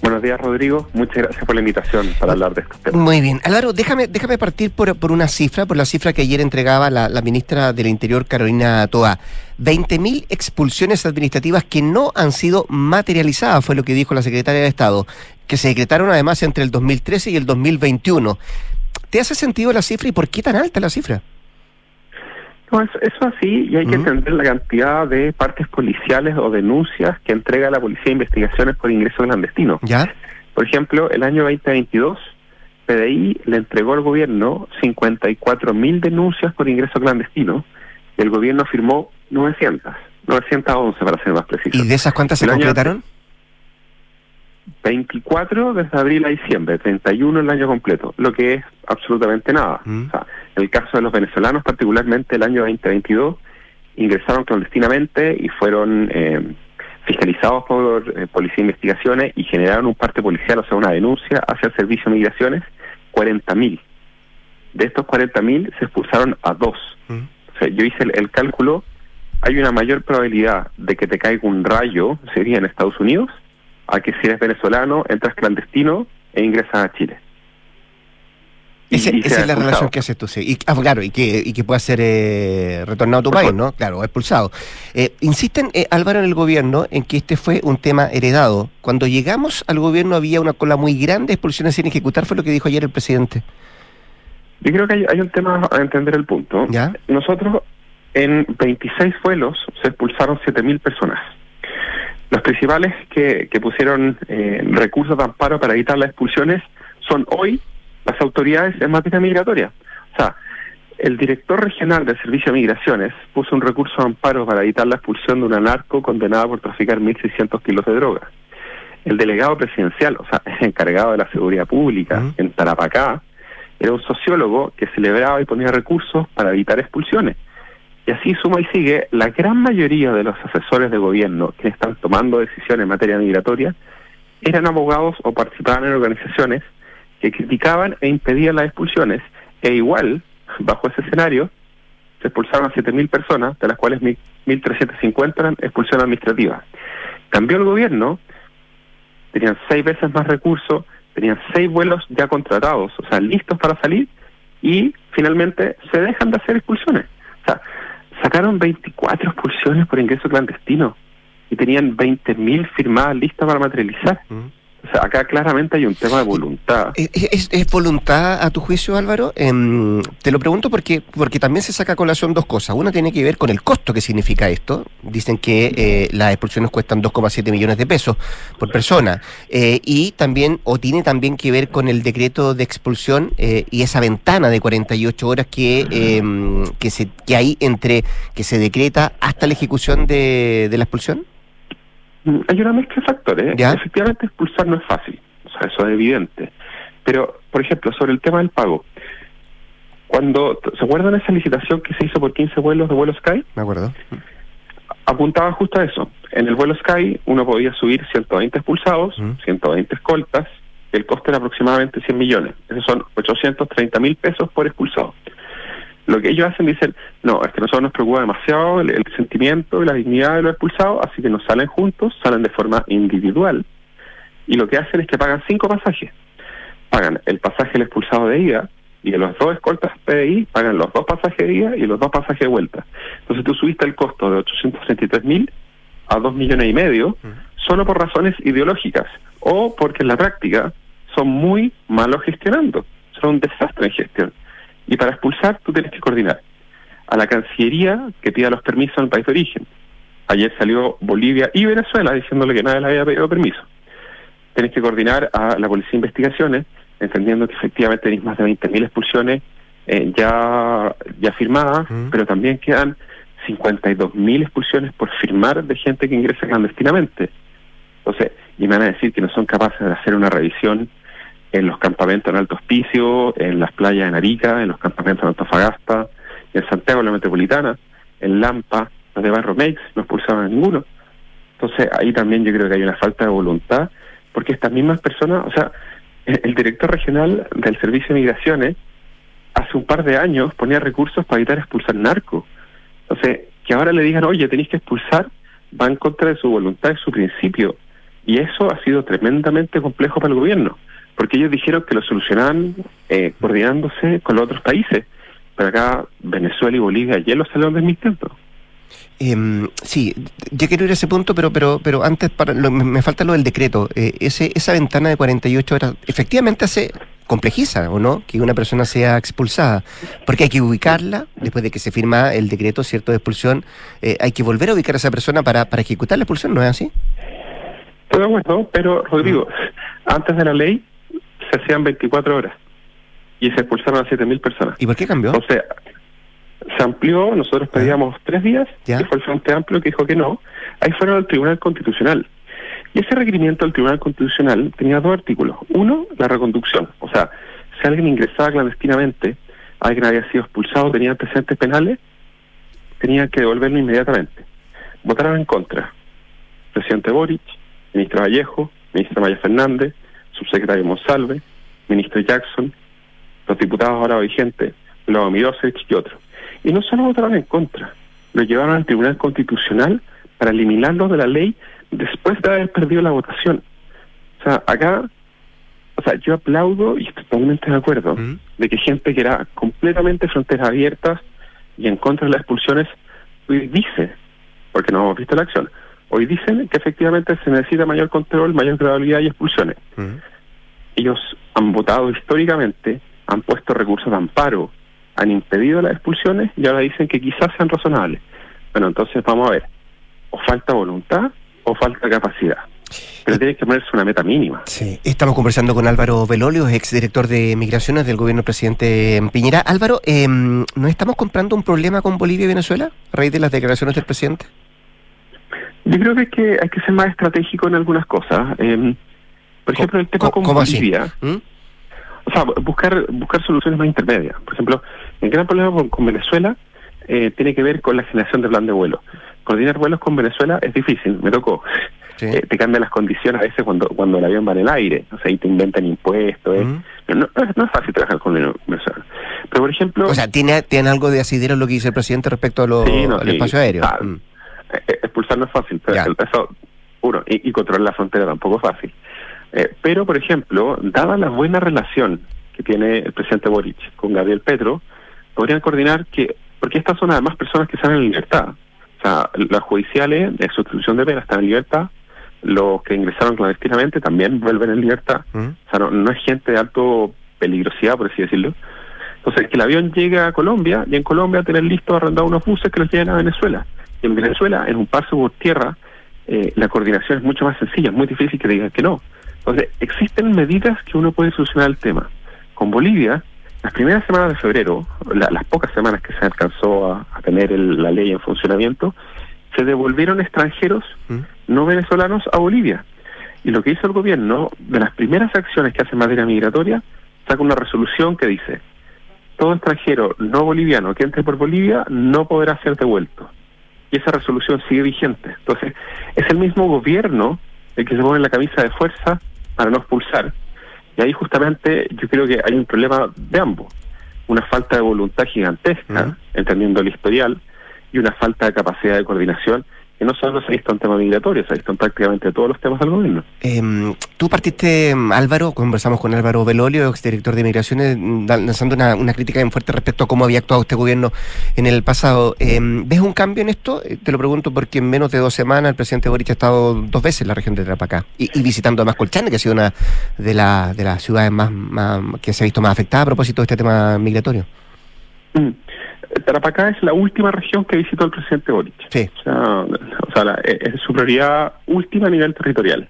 Buenos días, Rodrigo. Muchas gracias por la invitación para hablar de estos temas. Muy bien. Álvaro, déjame, déjame partir por, por una cifra, por la cifra que ayer entregaba la, la ministra del Interior, Carolina Toa. 20.000 expulsiones administrativas que no han sido materializadas, fue lo que dijo la secretaria de Estado, que se decretaron además entre el 2013 y el 2021. ¿Te hace sentido la cifra y por qué tan alta la cifra? No, eso, eso así, y hay que entender la cantidad de partes policiales o denuncias que entrega la Policía de Investigaciones por ingreso clandestino. ¿Ya? Por ejemplo, el año 2022, PDI le entregó al gobierno 54 mil denuncias por ingreso clandestino y el gobierno firmó 900, 911 para ser más preciso. ¿Y de esas cuántas se El año concretaron? 24 desde abril a diciembre, 31 el año completo, lo que es absolutamente nada. Mm. O sea, en el caso de los venezolanos, particularmente el año 2022, ingresaron clandestinamente y fueron eh, fiscalizados por eh, Policía de Investigaciones y generaron un parte policial, o sea, una denuncia hacia el Servicio de Migraciones, 40.000. De estos 40.000 se expulsaron a dos. Mm. O sea, yo hice el, el cálculo, hay una mayor probabilidad de que te caiga un rayo, sería en Estados Unidos, a que si eres venezolano, entras clandestino e ingresas a Chile. Ese- esa es la expulsado. relación que haces tú, sí. Y, ah, claro, y que, y que pueda ser eh, retornado a tu país, ¿no? Claro, expulsado. Eh, insisten, eh, Álvaro, en el gobierno en que este fue un tema heredado. Cuando llegamos al gobierno había una cola muy grande de expulsiones sin ejecutar, fue lo que dijo ayer el presidente. Yo creo que hay, hay un tema a entender el punto. ¿Ya? Nosotros, en 26 vuelos, se expulsaron 7.000 personas. Los principales que, que pusieron eh, recursos de amparo para evitar las expulsiones son hoy las autoridades en materia migratoria. O sea, el director regional del Servicio de Migraciones puso un recurso de amparo para evitar la expulsión de una narco condenada por traficar 1.600 kilos de droga. El delegado presidencial, o sea, el encargado de la seguridad pública en Tarapacá, era un sociólogo que celebraba y ponía recursos para evitar expulsiones. Y así suma y sigue, la gran mayoría de los asesores de gobierno que están tomando decisiones en materia migratoria eran abogados o participaban en organizaciones que criticaban e impedían las expulsiones, e igual, bajo ese escenario, se expulsaron a 7.000 personas, de las cuales 1.000 1.350 eran expulsión administrativa. Cambió el gobierno, tenían seis veces más recursos, tenían seis vuelos ya contratados, o sea, listos para salir, y finalmente se dejan de hacer expulsiones. O sea, sacaron 24 expulsiones por ingreso clandestino y tenían 20.000 firmadas listas para materializar. Acá claramente hay un tema de voluntad. ¿Es, es- es voluntad a tu juicio, Álvaro? Em, te lo pregunto porque, porque también se saca a colación dos cosas. Una tiene que ver con el costo que significa esto. Dicen que eh, las expulsiones cuestan 2,7 millones de pesos por persona. Eh, y también, o tiene también que ver con el decreto de expulsión eh, y esa ventana de 48 horas que, em, que, se, que hay entre que se decreta hasta la ejecución de, de la expulsión. Mm, Hay una mezcla de factores. ¿Ya? Efectivamente, expulsar no es fácil. O sea, eso es evidente. Pero, por ejemplo, sobre el tema del pago. Cuando, ¿se acuerdan esa licitación que se hizo por 15 vuelos de vuelo Sky? Me acuerdo. Apuntaba justo a eso. En el vuelo Sky uno podía subir 120 expulsados, Mm. 120 escoltas, el coste era aproximadamente 100 millones. Esos son 830 mil pesos por expulsado. Lo que ellos hacen dicen, no, es que a nosotros nos preocupa demasiado el, el sentimiento y la dignidad de los expulsados, así que no salen juntos, salen de forma individual. Y lo que hacen es que pagan cinco pasajes. Pagan el pasaje del expulsado de ida y de los dos escoltas PDI pagan los dos pasajes de ida y los dos pasajes de vuelta. Entonces tú subiste el costo de 833 mil a dos millones y medio solo por razones ideológicas o porque en la práctica son muy malos gestionando. Son un desastre en gestión. Y para expulsar tú tienes que coordinar a la Cancillería que pida los permisos el país de origen. Ayer salió Bolivia y Venezuela diciéndole que nadie le había pedido permiso. Tenés que coordinar a la Policía de Investigaciones, entendiendo que efectivamente tenéis más de 20.000 expulsiones eh, ya, ya firmadas, pero también quedan 52.000 expulsiones por firmar de gente que ingresa clandestinamente. Entonces, y me van a decir que no son capaces de hacer una revisión en los campamentos en Alto Hospicio, en las playas en Arica, en los campamentos en Antofagasta, en Santiago, en la Metropolitana, en Lampa, los de Barro no expulsaban a ninguno. Entonces, ahí también yo creo que hay una falta de voluntad, porque estas mismas personas, o sea, el, director regional del Servicio de Migraciones, hace un par de años ponía recursos para evitar expulsar narcos. Entonces, que ahora le digan, oye, tenéis que expulsar, va en contra de su voluntad, de su principio. Y eso ha sido tremendamente complejo para el gobierno, porque ellos dijeron que lo solucionaban eh, coordinándose con los otros países. Pero acá Venezuela y Bolivia ayer lo salieron desmintiendo. Eh, sí, ya quiero ir a ese punto, pero pero pero antes para lo, me, me, falta lo del decreto. Eh, ese esa ventana de 48 horas efectivamente hace complejiza, ¿o no? Que una persona sea expulsada. Porque hay que ubicarla, después de que se firma el decreto, ¿cierto?, de expulsión, eh, hay que volver a ubicar a esa persona para, para ejecutar la expulsión, ¿no es así? De acuerdo, pero Rodrigo, antes de la ley se hacían 24 horas y se expulsaron a 7.000 personas. ¿Y por qué cambió? O sea, se amplió, nosotros pedíamos tres días, ¿Ya? que fue el Frente Amplio que dijo que no, ahí fueron al Tribunal Constitucional. Y ese requerimiento del Tribunal Constitucional tenía dos artículos. Uno, la reconducción. O sea, si alguien ingresaba clandestinamente, alguien había sido expulsado, tenía antecedentes penales, tenía que devolverlo inmediatamente. Votaron en contra. Presidente Boric, ministro Vallejo, ministra Maya Fernández, subsecretario Monsalve, ministro Jackson, los diputados ahora vigentes, Lobo Mirosevich y otros. Y no solo votaron en contra, lo llevaron al Tribunal Constitucional para eliminarlo de la ley después de haber perdido la votación. O sea, acá, o sea, yo aplaudo y estoy totalmente de acuerdo ¿Mm? de que gente que era completamente fronteras abiertas y en contra de las expulsiones, hoy dice, porque no hemos visto la acción, hoy dicen que efectivamente se necesita mayor control, mayor gradualidad y expulsiones. Ellos han votado históricamente, han puesto recursos de amparo, han impedido las expulsiones y ahora dicen que quizás sean razonables. Bueno, entonces vamos a ver, o falta voluntad o falta capacidad. Pero tiene que ponerse una meta mínima. Sí, estamos conversando con Álvaro Belolio, exdirector de Migraciones del gobierno del presidente Piñera. Álvaro, eh, ¿no estamos comprando un problema con Bolivia y Venezuela a raíz de las declaraciones del presidente? Yo creo que hay que, hay que ser más estratégico en algunas cosas. Eh, por ejemplo, el tema con Bolivia. ¿Mm? O sea, buscar buscar soluciones más intermedias. Por ejemplo, el gran problema con, con Venezuela eh, tiene que ver con la generación de plan de vuelo. Coordinar vuelos con Venezuela es difícil, me tocó. Sí. Eh, te cambian las condiciones a veces cuando cuando el avión va en el aire, o sea, ahí te inventan impuestos. Eh. Mm. No, no, no, es fácil trabajar con Venezuela. Pero, por ejemplo... O sea, ¿tiene, tiene algo de asidero lo que dice el presidente respecto a lo, sí, no, al sí. espacio aéreo? Ah, mm. Expulsar no es fácil, pero eso, uno, y, y, controlar la frontera tampoco es fácil. Eh, pero, por ejemplo, dada la buena relación que tiene el presidente Boric con Gabriel Petro, podrían coordinar que, porque estas son además personas que salen en libertad, o sea, las judiciales de sustitución de pena están en libertad, los que ingresaron clandestinamente también vuelven en libertad, o sea, no, no es gente de alto peligrosidad, por así decirlo. Entonces, que el avión llegue a Colombia y en Colombia tener listo arrendado unos buses que los lleven a Venezuela. En Venezuela, en un paso por tierra, eh, la coordinación es mucho más sencilla, es muy difícil que digan que no. Entonces, existen medidas que uno puede solucionar el tema. Con Bolivia, las primeras semanas de febrero, la, las pocas semanas que se alcanzó a, a tener el, la ley en funcionamiento, se devolvieron extranjeros ¿Mm? no venezolanos a Bolivia. Y lo que hizo el gobierno, de las primeras acciones que hace en materia migratoria, saca una resolución que dice, todo extranjero no boliviano que entre por Bolivia no podrá ser devuelto. Y esa resolución sigue vigente. Entonces, es el mismo gobierno el que se pone la camisa de fuerza para no expulsar. Y ahí justamente yo creo que hay un problema de ambos. Una falta de voluntad gigantesca, ¿Mm? entendiendo el historial, y una falta de capacidad de coordinación que no solo se ha visto en temas migratorios, se ha visto en prácticamente todos los temas del gobierno. Eh, tú partiste, Álvaro, conversamos con Álvaro Belolio, exdirector de Migraciones, lanzando una, una, crítica en fuerte respecto a cómo había actuado este gobierno en el pasado. Eh, ¿Ves un cambio en esto? Te lo pregunto porque en menos de dos semanas el presidente Boric ha estado dos veces en la región de Trapacá y, y visitando además Colchane, que ha sido una de, la, de las ciudades más, más, que se ha visto más afectada a propósito de este tema migratorio. Mm. Tarapacá es la última región que visitó el presidente Boric. Sí. O sea, o sea la- es es su prioridad última a nivel territorial.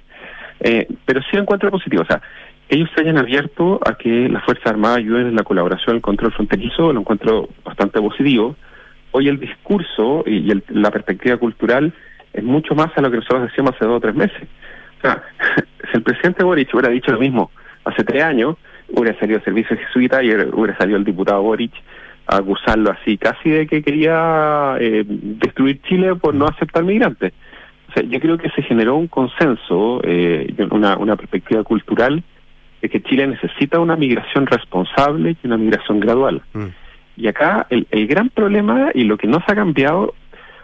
Eh, pero sí encuentro positivo. O sea, ellos se hayan abierto a que las Fuerzas Armadas ayuden en la colaboración en el control fronterizo, lo encuentro bastante positivo. Hoy el discurso y el- la perspectiva cultural es mucho más a lo que nosotros decíamos hace dos o tres meses. O sea, si el presidente Boric hubiera dicho lo mismo hace tres años, hubiera salido el servicio jesuita y hubiera salido el diputado Boric acusarlo así, casi de que quería eh, destruir Chile por no aceptar migrantes. O sea, yo creo que se generó un consenso, eh, una, una perspectiva cultural de que Chile necesita una migración responsable y una migración gradual. Y acá el, el gran problema y lo que no se ha cambiado,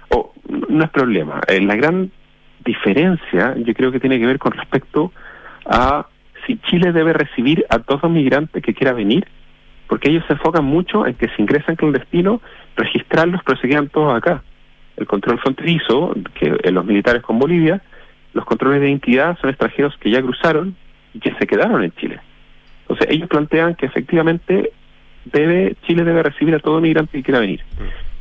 o no es problema, eh, la gran diferencia yo creo que tiene que ver con respecto a si Chile debe recibir a todo migrante que quiera venir, porque ellos se enfocan mucho en que si ingresan clandestinos, registrarlos, pero se quedan todos acá. El control fronterizo, que en los militares con Bolivia, los controles de identidad son extranjeros que ya cruzaron y que se quedaron en Chile. Entonces ellos plantean que efectivamente debe Chile debe recibir a todo migrante que quiera venir.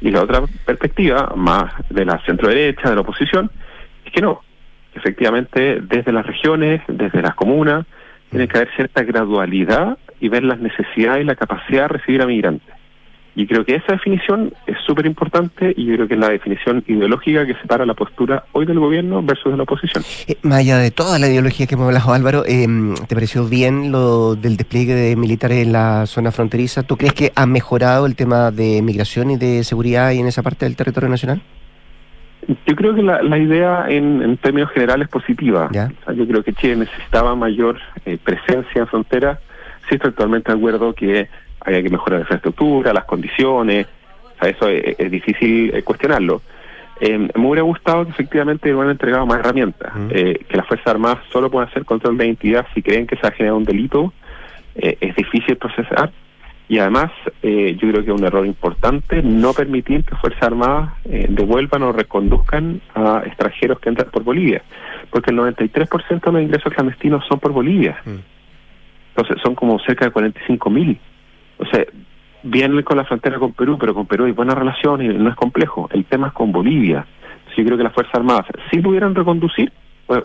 Y la otra perspectiva, más de la centro derecha, de la oposición, es que no. Efectivamente, desde las regiones, desde las comunas, tiene que haber cierta gradualidad y ver las necesidades y la capacidad de recibir a migrantes. Y creo que esa definición es súper importante y yo creo que es la definición ideológica que separa la postura hoy del gobierno versus de la oposición. Eh, más allá de toda la ideología que hemos hablado, Álvaro, eh, ¿te pareció bien lo del despliegue de militares en la zona fronteriza? ¿Tú crees que ha mejorado el tema de migración y de seguridad y en esa parte del territorio nacional? Yo creo que la, la idea en, en términos generales es positiva. O sea, yo creo que Chile necesitaba mayor eh, presencia en frontera. Sí estoy totalmente de acuerdo que había que mejorar la infraestructura, las condiciones. O sea, eso es, es difícil eh, cuestionarlo. Eh, me hubiera gustado que efectivamente hubieran entregado más herramientas. Eh, que las Fuerzas Armadas solo puedan hacer control de identidad si creen que se ha generado un delito. eh, es difícil procesar. Y además, eh, yo creo que es un error importante no permitir que Fuerzas Armadas devuelvan o reconduzcan a extranjeros que entran por Bolivia, porque el 93% de los ingresos clandestinos son por Bolivia. Entonces, son como cerca de 45 mil. O sea, vienen con la frontera con Perú, pero con Perú hay buena relación y no es complejo. El tema es con Bolivia. Entonces, yo creo que las Fuerzas Armadas, si pudieran reconducir,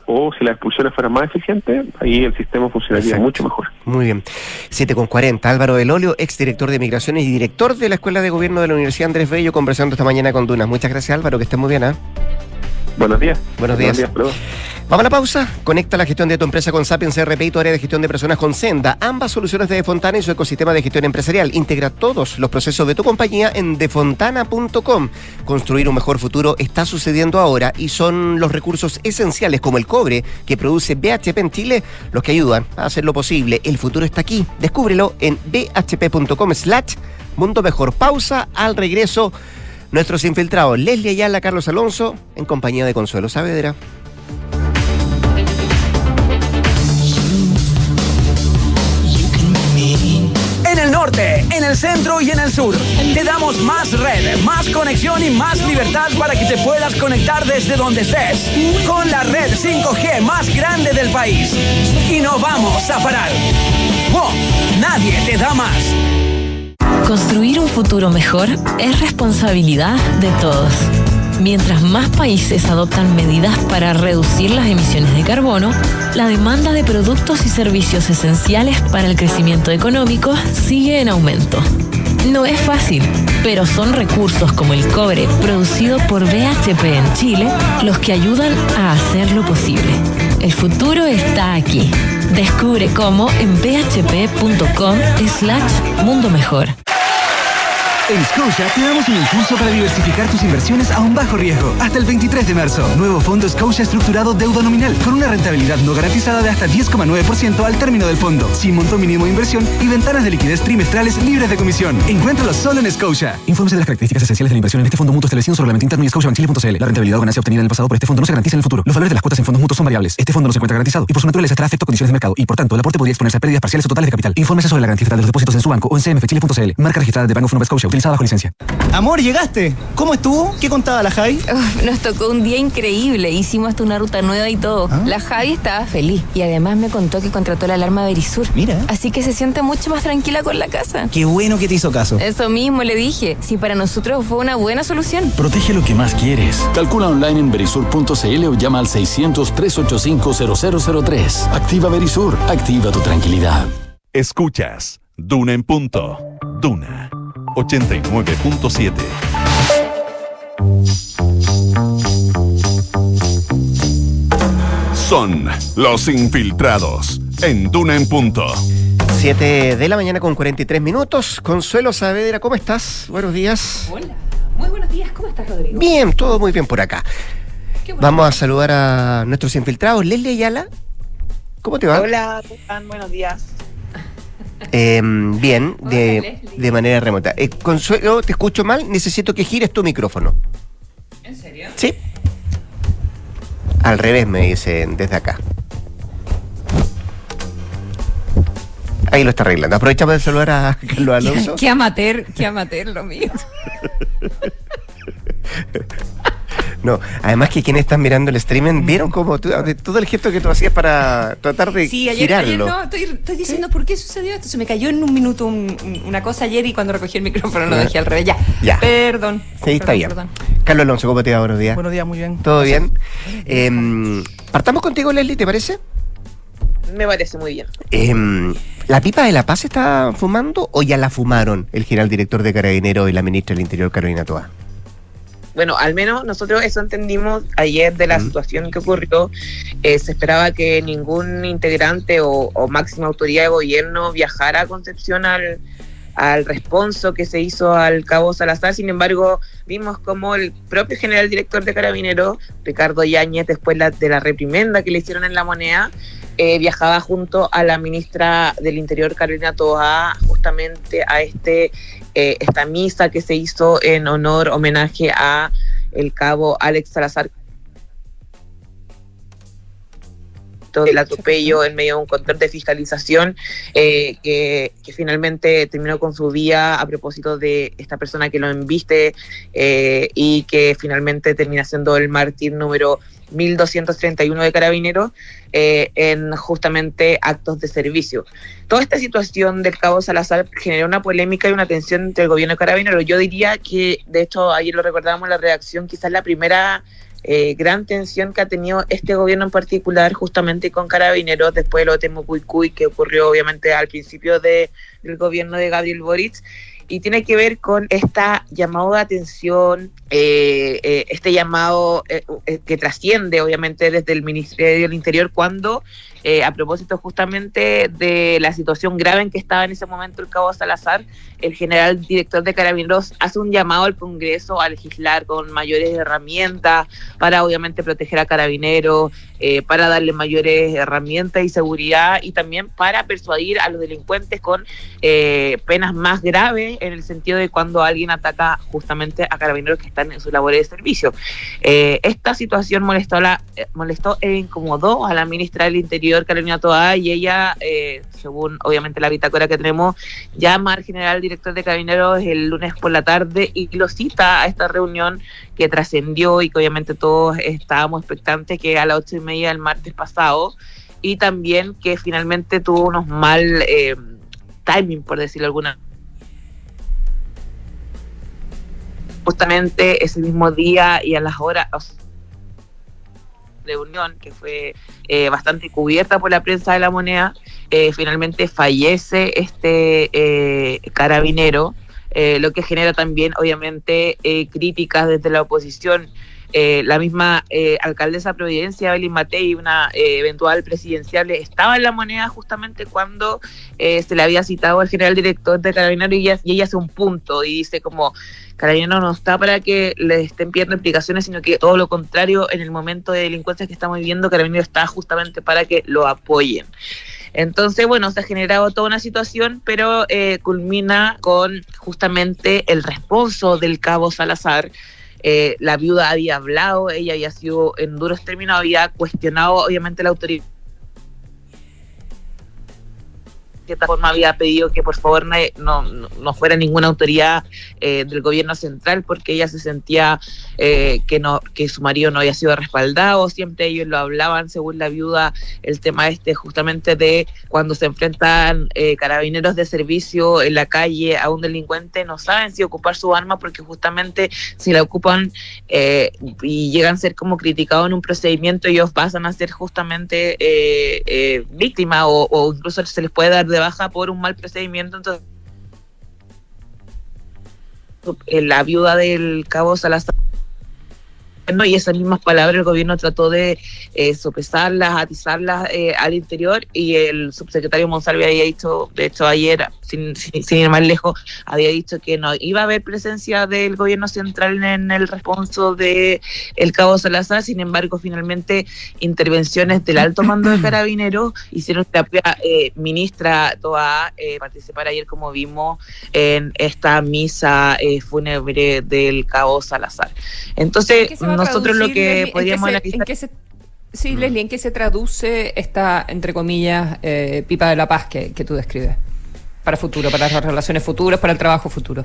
o, si las expulsiones fueran más eficientes, ahí el sistema funcionaría mucho mejor. Muy bien. 7 con 40. Álvaro del Olio, exdirector de Migraciones y director de la Escuela de Gobierno de la Universidad Andrés Bello, conversando esta mañana con Dunas. Muchas gracias, Álvaro, que estés muy bien. ¿ah? Buenos días. Buenos días. Vamos a la pausa. Conecta la gestión de tu empresa con Sapiens RP y tu área de gestión de personas con Senda. Ambas soluciones de Defontana y su ecosistema de gestión empresarial. Integra todos los procesos de tu compañía en defontana.com. Construir un mejor futuro está sucediendo ahora y son los recursos esenciales como el cobre que produce BHP en Chile los que ayudan a hacerlo posible. El futuro está aquí. Descúbrelo en bhp.com slash mundo mejor. Pausa al regreso. Nuestros infiltrados Leslie Ayala, Carlos Alonso, en compañía de Consuelo Saavedra. En el norte, en el centro y en el sur. Te damos más red, más conexión y más libertad para que te puedas conectar desde donde estés. Con la red 5G más grande del país. Y no vamos a parar. ¡Wow! Nadie te da más. Construir un futuro mejor es responsabilidad de todos. Mientras más países adoptan medidas para reducir las emisiones de carbono, la demanda de productos y servicios esenciales para el crecimiento económico sigue en aumento. No es fácil, pero son recursos como el cobre producido por BHP en Chile los que ayudan a hacerlo posible. El futuro está aquí. Descubre cómo en bhp.com slash mundo mejor. En Scotia te damos un impulso para diversificar tus inversiones a un bajo riesgo. Hasta el 23 de marzo. Nuevo fondo Scotia estructurado deuda nominal con una rentabilidad no garantizada de hasta 10,9% al término del fondo, sin monto mínimo de inversión y ventanas de liquidez trimestrales libres de comisión. Encuéntralo solo en Scotia. Infórmese de las características esenciales de la inversión en este fondo mutuo establecido en su reglamento interno y scotiabankchile.cl. La rentabilidad o ganancia obtenida en el pasado por este fondo no se garantiza en el futuro. Los valores de las cuotas en fondos mutuos son variables. Este fondo no se encuentra garantizado y por su naturaleza estará afecto a condiciones de mercado y por tanto el aporte podría exponerse a pérdidas parciales o totales de capital. Infórmese sobre la garantía de los depósitos en su banco o en cmfchile.cl. Marca registrada de Bank of Nova Scotia. Utilizada bajo licencia. Amor, llegaste. ¿Cómo estuvo? ¿Qué contaba la Javi? Uf, nos tocó un día increíble. Hicimos hasta una ruta nueva y todo. ¿Ah? La Javi estaba feliz y además me contó que contrató la alarma Verisur. Mira. Así que se siente mucho más tranquila con la casa. Qué bueno que te hizo caso. Eso mismo le dije. Si para nosotros fue una buena solución. Protege lo que más quieres. Calcula online en verisur.cl o llama al 600-385-0003. Activa Verisur. Activa tu tranquilidad. Escuchas Duna en punto. Duna 89.7. Son los infiltrados en Duna en punto. 7 de la mañana con 43 minutos. Consuelo Saavedra, ¿cómo estás? Buenos días. Hola, muy buenos días. ¿Cómo estás, Rodrigo? Bien, todo muy bien por acá. Bueno. Vamos a saludar a nuestros infiltrados. Leslie Ayala, ¿cómo te va? Hola, ¿qué tal? Buenos días. Eh, bien, de, de manera remota. Eh, Consuelo, te escucho mal. Necesito que gires tu micrófono. ¿En serio? Sí. Al revés, me dicen desde acá. Ahí lo está arreglando. Aprovechamos de saludar a Carlos Alonso. Qué amateur, qué amateur lo mío. No, además que quienes están mirando el streaming vieron como tú- de todo el gesto que tú hacías para tratar de Sí, ayer, ayer no, estoy, estoy diciendo por qué sucedió esto. Se me cayó en un minuto un- un- una cosa ayer y cuando recogí el micrófono lo dejé al revés. Ya. Ya. Perdón. Sí, está Perdón, bien. perdón. Carlos Alonso, ¿cómo te va? Buenos días. Buenos días, muy bien. ¿Todo bien? Em, partamos contigo, Leslie, ¿te parece? Me parece muy bien. Em, ¿La pipa de la paz está fumando o ya la fumaron el general director de Carabineros y la ministra del Interior, Carolina Toa? Bueno, al menos nosotros eso entendimos ayer de la situación que ocurrió. Eh, se esperaba que ningún integrante o, o máxima autoridad de gobierno viajara a Concepción al, al responso que se hizo al cabo Salazar. Sin embargo, vimos como el propio general director de Carabineros, Ricardo Yáñez, después la- de la reprimenda que le hicieron en la moneda, eh, viajaba junto a la ministra del Interior, Carolina Toa, justamente a este eh, esta misa que se hizo en honor, homenaje a el cabo Alex Salazar. El atropello en medio de un control de fiscalización eh, que, que finalmente terminó con su día a propósito de esta persona que lo embiste eh, y que finalmente termina siendo el mártir número 1231 de carabineros eh, en justamente actos de servicio. Toda esta situación del cabo Salazar generó una polémica y una tensión entre el gobierno y carabineros. Yo diría que, de hecho, ayer lo recordábamos en la redacción, quizás la primera eh, gran tensión que ha tenido este gobierno en particular justamente con carabineros después de lo de Temucuicuy que ocurrió obviamente al principio de, del gobierno de Gabriel Boric y tiene que ver con esta llamado de atención, eh, eh, este llamado eh, eh, que trasciende obviamente desde el Ministerio del Interior cuando a propósito justamente de la situación grave en que estaba en ese momento el cabo Salazar, el general director de Carabineros hace un llamado al Congreso a legislar con mayores herramientas para obviamente proteger a Carabineros, eh, para darle mayores herramientas y seguridad y también para persuadir a los delincuentes con eh, penas más graves en el sentido de cuando alguien ataca justamente a Carabineros que están en sus labores de servicio. Eh, esta situación molestó, la, eh, molestó e incomodó a la ministra del Interior, Carolina Toa, y ella, eh, según obviamente la bitácora que tenemos, llama al general director de Carabineros el lunes por la tarde y lo cita a esta reunión que trascendió y que obviamente todos estábamos expectantes que a las ocho y media del martes pasado y también que finalmente tuvo unos mal eh, timing, por decirlo alguna justamente ese mismo día y a las horas reunión que fue eh, bastante cubierta por la prensa de la moneda, eh, finalmente fallece este eh, carabinero, eh, lo que genera también obviamente críticas desde la oposición. Eh, la misma eh, alcaldesa de Providencia, Evelyn Matei, una eh, eventual presidencial, estaba en la moneda justamente cuando eh, se le había citado al general director de ella, y ella hace un punto y dice como Carabineros no está para que le estén pidiendo explicaciones, sino que todo lo contrario, en el momento de delincuencia que estamos viviendo, Carabineros está justamente para que lo apoyen. Entonces, bueno, se ha generado toda una situación, pero eh, culmina con justamente el responso del cabo Salazar. Eh, la viuda había hablado, ella había sido en duros términos, había cuestionado obviamente la autoridad cierta forma había pedido que por favor no, no, fuera ninguna autoridad eh, del gobierno central porque ella se sentía eh, que no que su marido no había sido respaldado. Siempre ellos lo hablaban según la viuda el tema este justamente de cuando se enfrentan eh, carabineros de servicio en la calle a un delincuente no saben si ocupar su arma porque justamente si la ocupan y llegan a ser como criticados en un procedimiento ellos pasan a ser justamente víctimas o, o incluso se les puede dar de baja por un mal procedimiento. Entonces, eh, la viuda del cabo Salazar y esas mismas palabras el gobierno trató de eh, sopesarlas, atizarlas eh, al interior y el subsecretario Monsalve había dicho, de hecho ayer, sin, sin, ir más lejos, había dicho que no iba a haber presencia del gobierno central en el responso de el cabo Salazar, sin embargo finalmente intervenciones del alto mando de carabineros hicieron que la eh, ministra Toa eh, participar ayer como vimos en esta misa eh, fúnebre del cabo Salazar. Entonces, nosotros lo que podríamos analizar... sí, mm. Leslie, ¿en qué se traduce esta, entre comillas, eh, pipa de la paz que, que tú describes? Para futuro, para las relaciones futuras, para el trabajo futuro.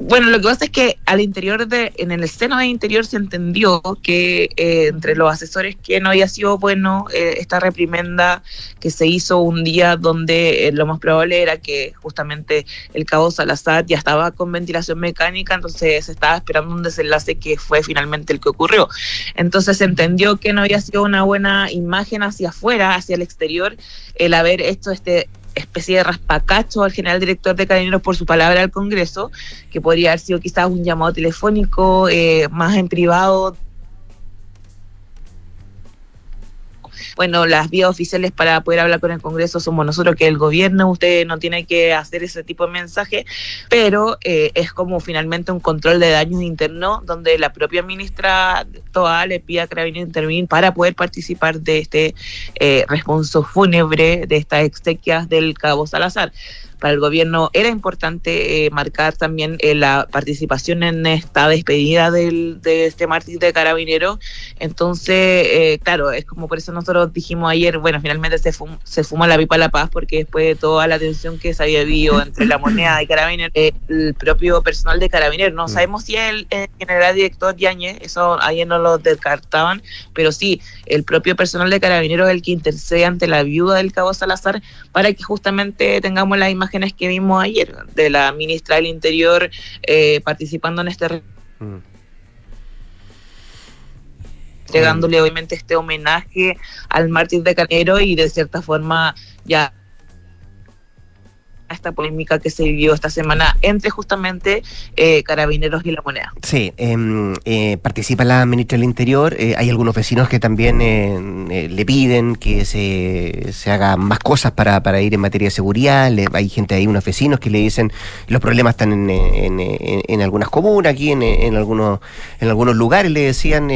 Bueno, lo que pasa es que al interior de, en el seno de interior se entendió que eh, entre los asesores que no había sido bueno eh, esta reprimenda que se hizo un día donde eh, lo más probable era que justamente el cabo Salazar ya estaba con ventilación mecánica, entonces se estaba esperando un desenlace que fue finalmente el que ocurrió. Entonces se entendió que no había sido una buena imagen hacia afuera, hacia el exterior, el haber hecho este especie de raspacacho al general director de Carabineros por su palabra al Congreso, que podría haber sido quizás un llamado telefónico eh, más en privado bueno, las vías oficiales para poder hablar con el Congreso somos nosotros, que el gobierno, usted no tiene que hacer ese tipo de mensaje, pero eh, es como finalmente un control de daños internos donde la propia ministra Toa le pide a Carabinero intervenir para poder participar de este eh, responso fúnebre de estas exequias del cabo Salazar para el gobierno era importante eh, marcar también eh, la participación en esta despedida del, de este mártir de carabinero. Entonces, eh, claro, es como por eso nosotros dijimos ayer, bueno, finalmente se, se fuma la pipa la paz porque después de toda la tensión que se había habido entre la moneda y carabinero, el propio personal de carabinero, no mm. sabemos si el, el general director Yañez, eso ayer no lo descartaban, pero sí, el propio personal de carabinero es el que intercede ante la viuda del cabo Salazar para que justamente tengamos la imagen que vimos ayer de la ministra del Interior eh, participando en este... Mm. Entregándole obviamente este homenaje al mártir de Canero y de cierta forma ya esta polémica que se vivió esta semana entre justamente eh, Carabineros y la moneda. Sí, em, eh, participa la ministra del Interior, eh, hay algunos vecinos que también le piden que se, se haga más cosas para, para ir en materia de seguridad, hay gente ahí, unos vecinos que le dicen los problemas están en, en, en, algunas comunas, aquí en, en, algunos, en algunos lugares, le decían,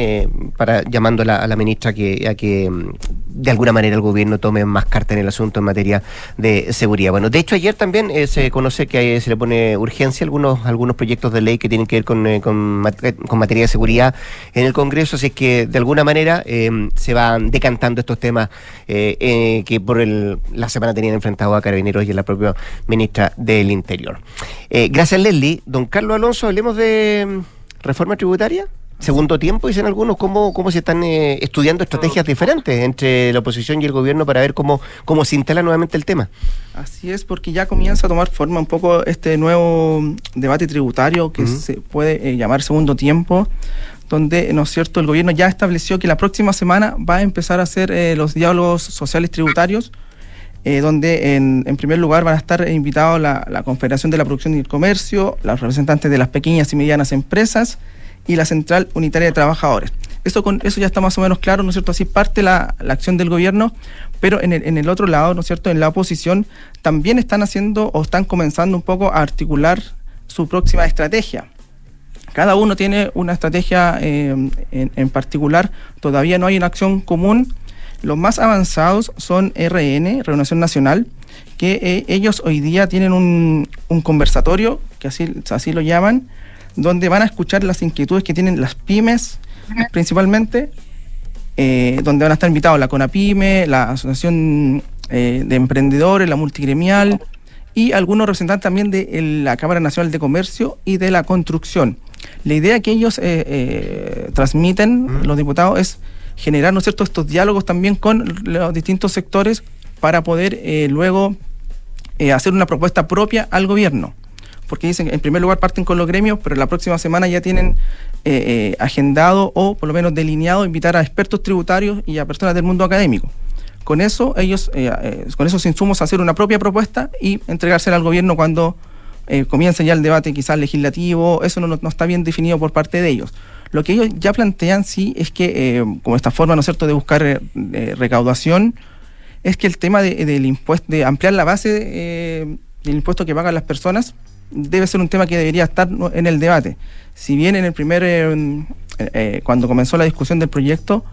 para llamando a la, a la ministra que, a que mm, de alguna manera el gobierno tome más carta en el asunto en materia de seguridad. Bueno, de hecho ayer también eh, se conoce que se le pone urgencia algunos, algunos proyectos de ley que tienen que ver con, eh, con, materia de seguridad en el Congreso, así que de alguna manera em, se van decantando estos temas eh, que por el, la semana tenían enfrentado a Carabineros y a la propia ministra del Interior. gracias, Leslie. Don Carlos Alonso, hablemos de em, reforma tributaria segundo tiempo, dicen algunos, cómo, cómo se están eh, estudiando estrategias diferentes entre la oposición y el gobierno para ver cómo, cómo se instala nuevamente el tema. Así es, porque ya comienza a tomar forma un poco este nuevo debate tributario que se puede eh, llamar segundo tiempo, donde, ¿no es cierto?, el gobierno ya estableció que la próxima semana va a empezar a hacer eh, los diálogos sociales tributarios. donde en, en, primer lugar van a estar invitados la, la Confederación de la Producción y el Comercio, los representantes de las pequeñas y medianas empresas, y la Central Unitaria de Trabajadores. Esto, con, eso ya está más o menos claro, ¿no es cierto? Así parte la, la acción del gobierno, pero en el, en el otro lado, ¿no es cierto? En la oposición también están haciendo o están comenzando un poco a articular su próxima estrategia. Cada uno tiene una estrategia eh, en, en, particular, todavía no hay una acción común. Los más avanzados son RN, Reunión Nacional, que eh, ellos hoy día tienen un, un conversatorio, que así, así lo llaman, donde van a escuchar las inquietudes que tienen las pymes principalmente, eh, donde van a estar invitados la CONAPYME, la Asociación eh, de emprendedores, la multigremial y algunos representantes también de la Cámara Nacional de Comercio y de la Construcción. La idea que ellos eh, eh, transmiten, los diputados, es generar ¿no es cierto? estos diálogos también con los distintos sectores para poder luego hacer una propuesta propia al gobierno porque dicen en primer lugar parten con los gremios, pero la próxima semana ya tienen agendado o por lo menos delineado invitar a expertos tributarios y a personas del mundo académico. Con eso, ellos, eh, eh, con esos insumos, hacer una propia propuesta y entregársela al gobierno cuando eh, comience ya el debate quizás legislativo, eso no, está bien definido por parte de ellos. Lo que ellos ya plantean, sí, es que, como esta forma, ¿no es cierto?, de buscar recaudación, es que el tema del impuesto, de ampliar la base del impuesto que pagan las personas, debe ser un tema que debería estar en el debate. Si bien en el primer, cuando comenzó la discusión del proyecto,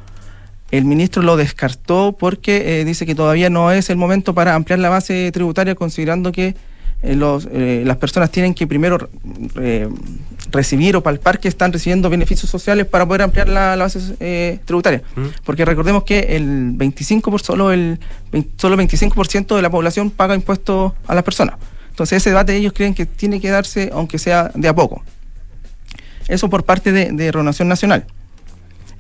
el ministro lo descartó porque eh, dice que todavía no es el momento para ampliar la base tributaria, considerando que eh, los, eh, las personas tienen que primero recibir o palpar que están recibiendo beneficios sociales para poder ampliar la, base tributaria. Mm. Porque recordemos que el 25 por solo el solo 25% de la población paga impuestos a las personas. Entonces ese debate ellos creen que tiene que darse aunque sea de a poco. Eso por parte de, de Renovación Nacional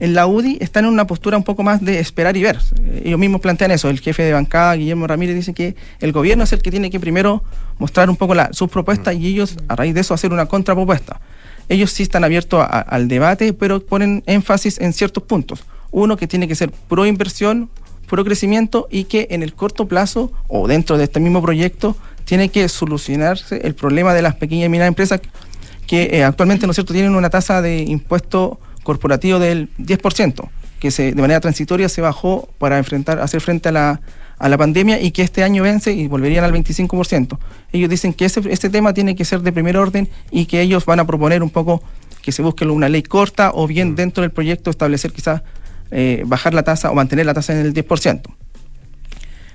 en la UDI están en una postura un poco más de esperar y ver. Eh, ellos mismos plantean eso. El jefe de bancada, Guillermo Ramírez, dice que el gobierno es el que tiene que primero mostrar un poco sus propuestas y ellos, a raíz de eso, hacer una contrapropuesta. Ellos sí están abiertos al debate, pero ponen énfasis en ciertos puntos. Uno, que tiene que ser pro inversión, pro crecimiento y que en el corto plazo o dentro de este mismo proyecto tiene que solucionarse el problema de las pequeñas y medianas empresas que eh, actualmente, ¿no es cierto?, tienen una tasa de impuesto corporativo del 10%, que se, de manera transitoria se bajó para enfrentar, hacer frente a la, a la pandemia y que este año vence y volverían al 25%. Ellos dicen que ese, este tema tiene que ser de primer orden y que ellos van a proponer un poco que se busque una ley corta o bien mm. dentro del proyecto establecer quizás eh, bajar la tasa o mantener la tasa en el 10%.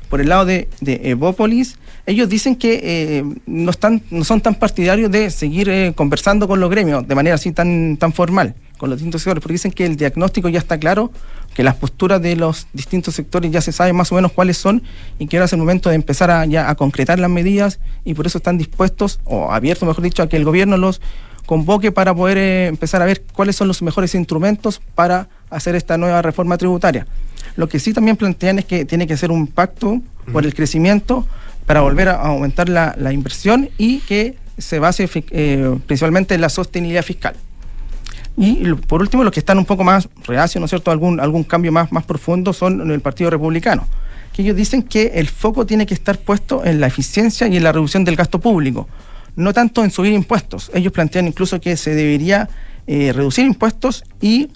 Por el lado de, de Evópolis, ellos dicen que eh, no, están, no son tan partidarios de seguir eh, conversando con los gremios de manera así tan, tan formal con los distintos sectores, porque dicen que el diagnóstico ya está claro, que las posturas de los distintos sectores ya se sabe más o menos cuáles son y que ahora es el momento de empezar a, ya a concretar las medidas y por eso están dispuestos, o abiertos mejor dicho, a que el gobierno los convoque para poder eh, empezar a ver cuáles son los mejores instrumentos para hacer esta nueva reforma tributaria. Lo que sí también plantean es que tiene que ser un pacto por el crecimiento para volver a aumentar la, inversión y que se base eh, principalmente en la sostenibilidad fiscal. Y por último, los que están un poco más reacios, ¿no es cierto?, algún, algún cambio más, más profundo son el Partido Republicano, que ellos dicen que el foco tiene que estar puesto en la eficiencia y en la reducción del gasto público, no tanto en subir impuestos. Ellos plantean incluso que se debería eh, reducir impuestos y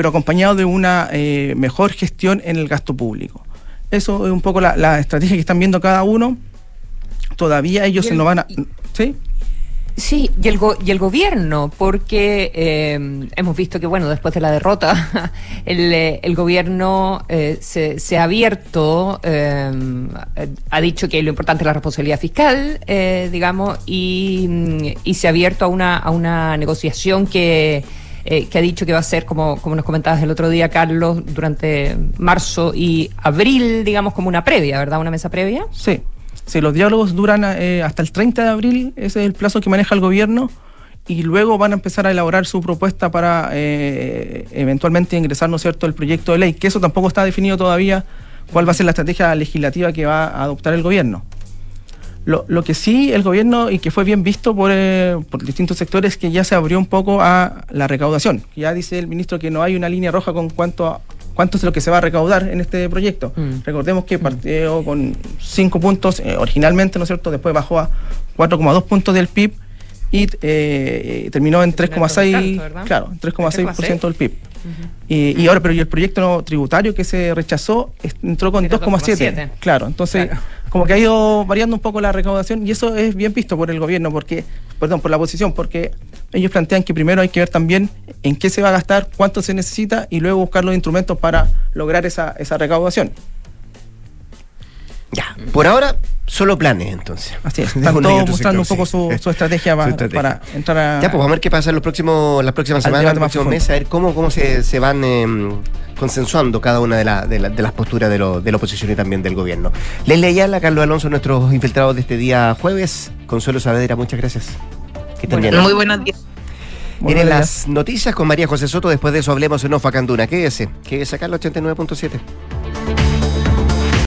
pero acompañado de una eh, mejor gestión en el gasto público. Eso es un poco la, la estrategia que están viendo cada uno. Todavía ellos se nos van a... ¿Sí? Sí, y el, y el gobierno, porque eh, hemos visto que, bueno, después de la derrota, el, eh, el gobierno eh, se, se, ha abierto, ha dicho que lo importante es la responsabilidad fiscal, digamos, y, y, se ha abierto a una, a una negociación que, que ha dicho que va a ser, como, como nos comentabas el otro día, Carlos, durante marzo y abril, digamos, como una previa, ¿verdad? Una mesa previa. Sí. Sí, los diálogos duran eh, hasta el 30 de abril, ese es el plazo que maneja el gobierno, y luego van a empezar a elaborar su propuesta para eh, eventualmente ingresar, ¿no cierto?, el proyecto de ley, que eso tampoco está definido todavía cuál va a ser la estrategia legislativa que va a adoptar el gobierno. Lo, lo que sí el gobierno, y que fue bien visto por, eh, por distintos sectores, que ya se abrió un poco a la recaudación. Ya dice el ministro que no hay una línea roja con cuanto a, cuánto es lo que se va a recaudar en este proyecto. Mm. Recordemos que partió con 5 puntos eh, originalmente, ¿no es cierto? Después bajó a 4,2 puntos del PIB y eh, terminó en 3,6 claro, 3,6% del PIB. y, ahora, pero y el proyecto tributario que se rechazó entró con 2,7. Claro, entonces como que ha ido variando un poco la recaudación y eso es bien visto por el gobierno, porque, perdón, por la oposición, porque ellos plantean que primero hay que ver también en qué se va a gastar, cuánto se necesita y luego buscar los instrumentos para lograr esa, esa recaudación. Ya, por ahora, solo planes entonces. Así es, están todos mostrando un poco sí. su, su estrategia, para, Su estrategia. para entrar a... Ya, pues vamos a ver qué pasa en los próximos, las próximas Al semanas, los próximos meses, a ver cómo, cómo se, se van eh, consensuando cada una de, la- de, la- de las posturas de, lo- de la oposición y también del gobierno. Leslie Ayala, Carlos Alonso, nuestros infiltrados de este día jueves. Consuelo Saavedra, muchas gracias. Que estén bien. Muy buenos días. Vienen las noticias con María José Soto. Después de eso hablemos en Ofa Canduna. Quédese, quédese acá en el 89.7.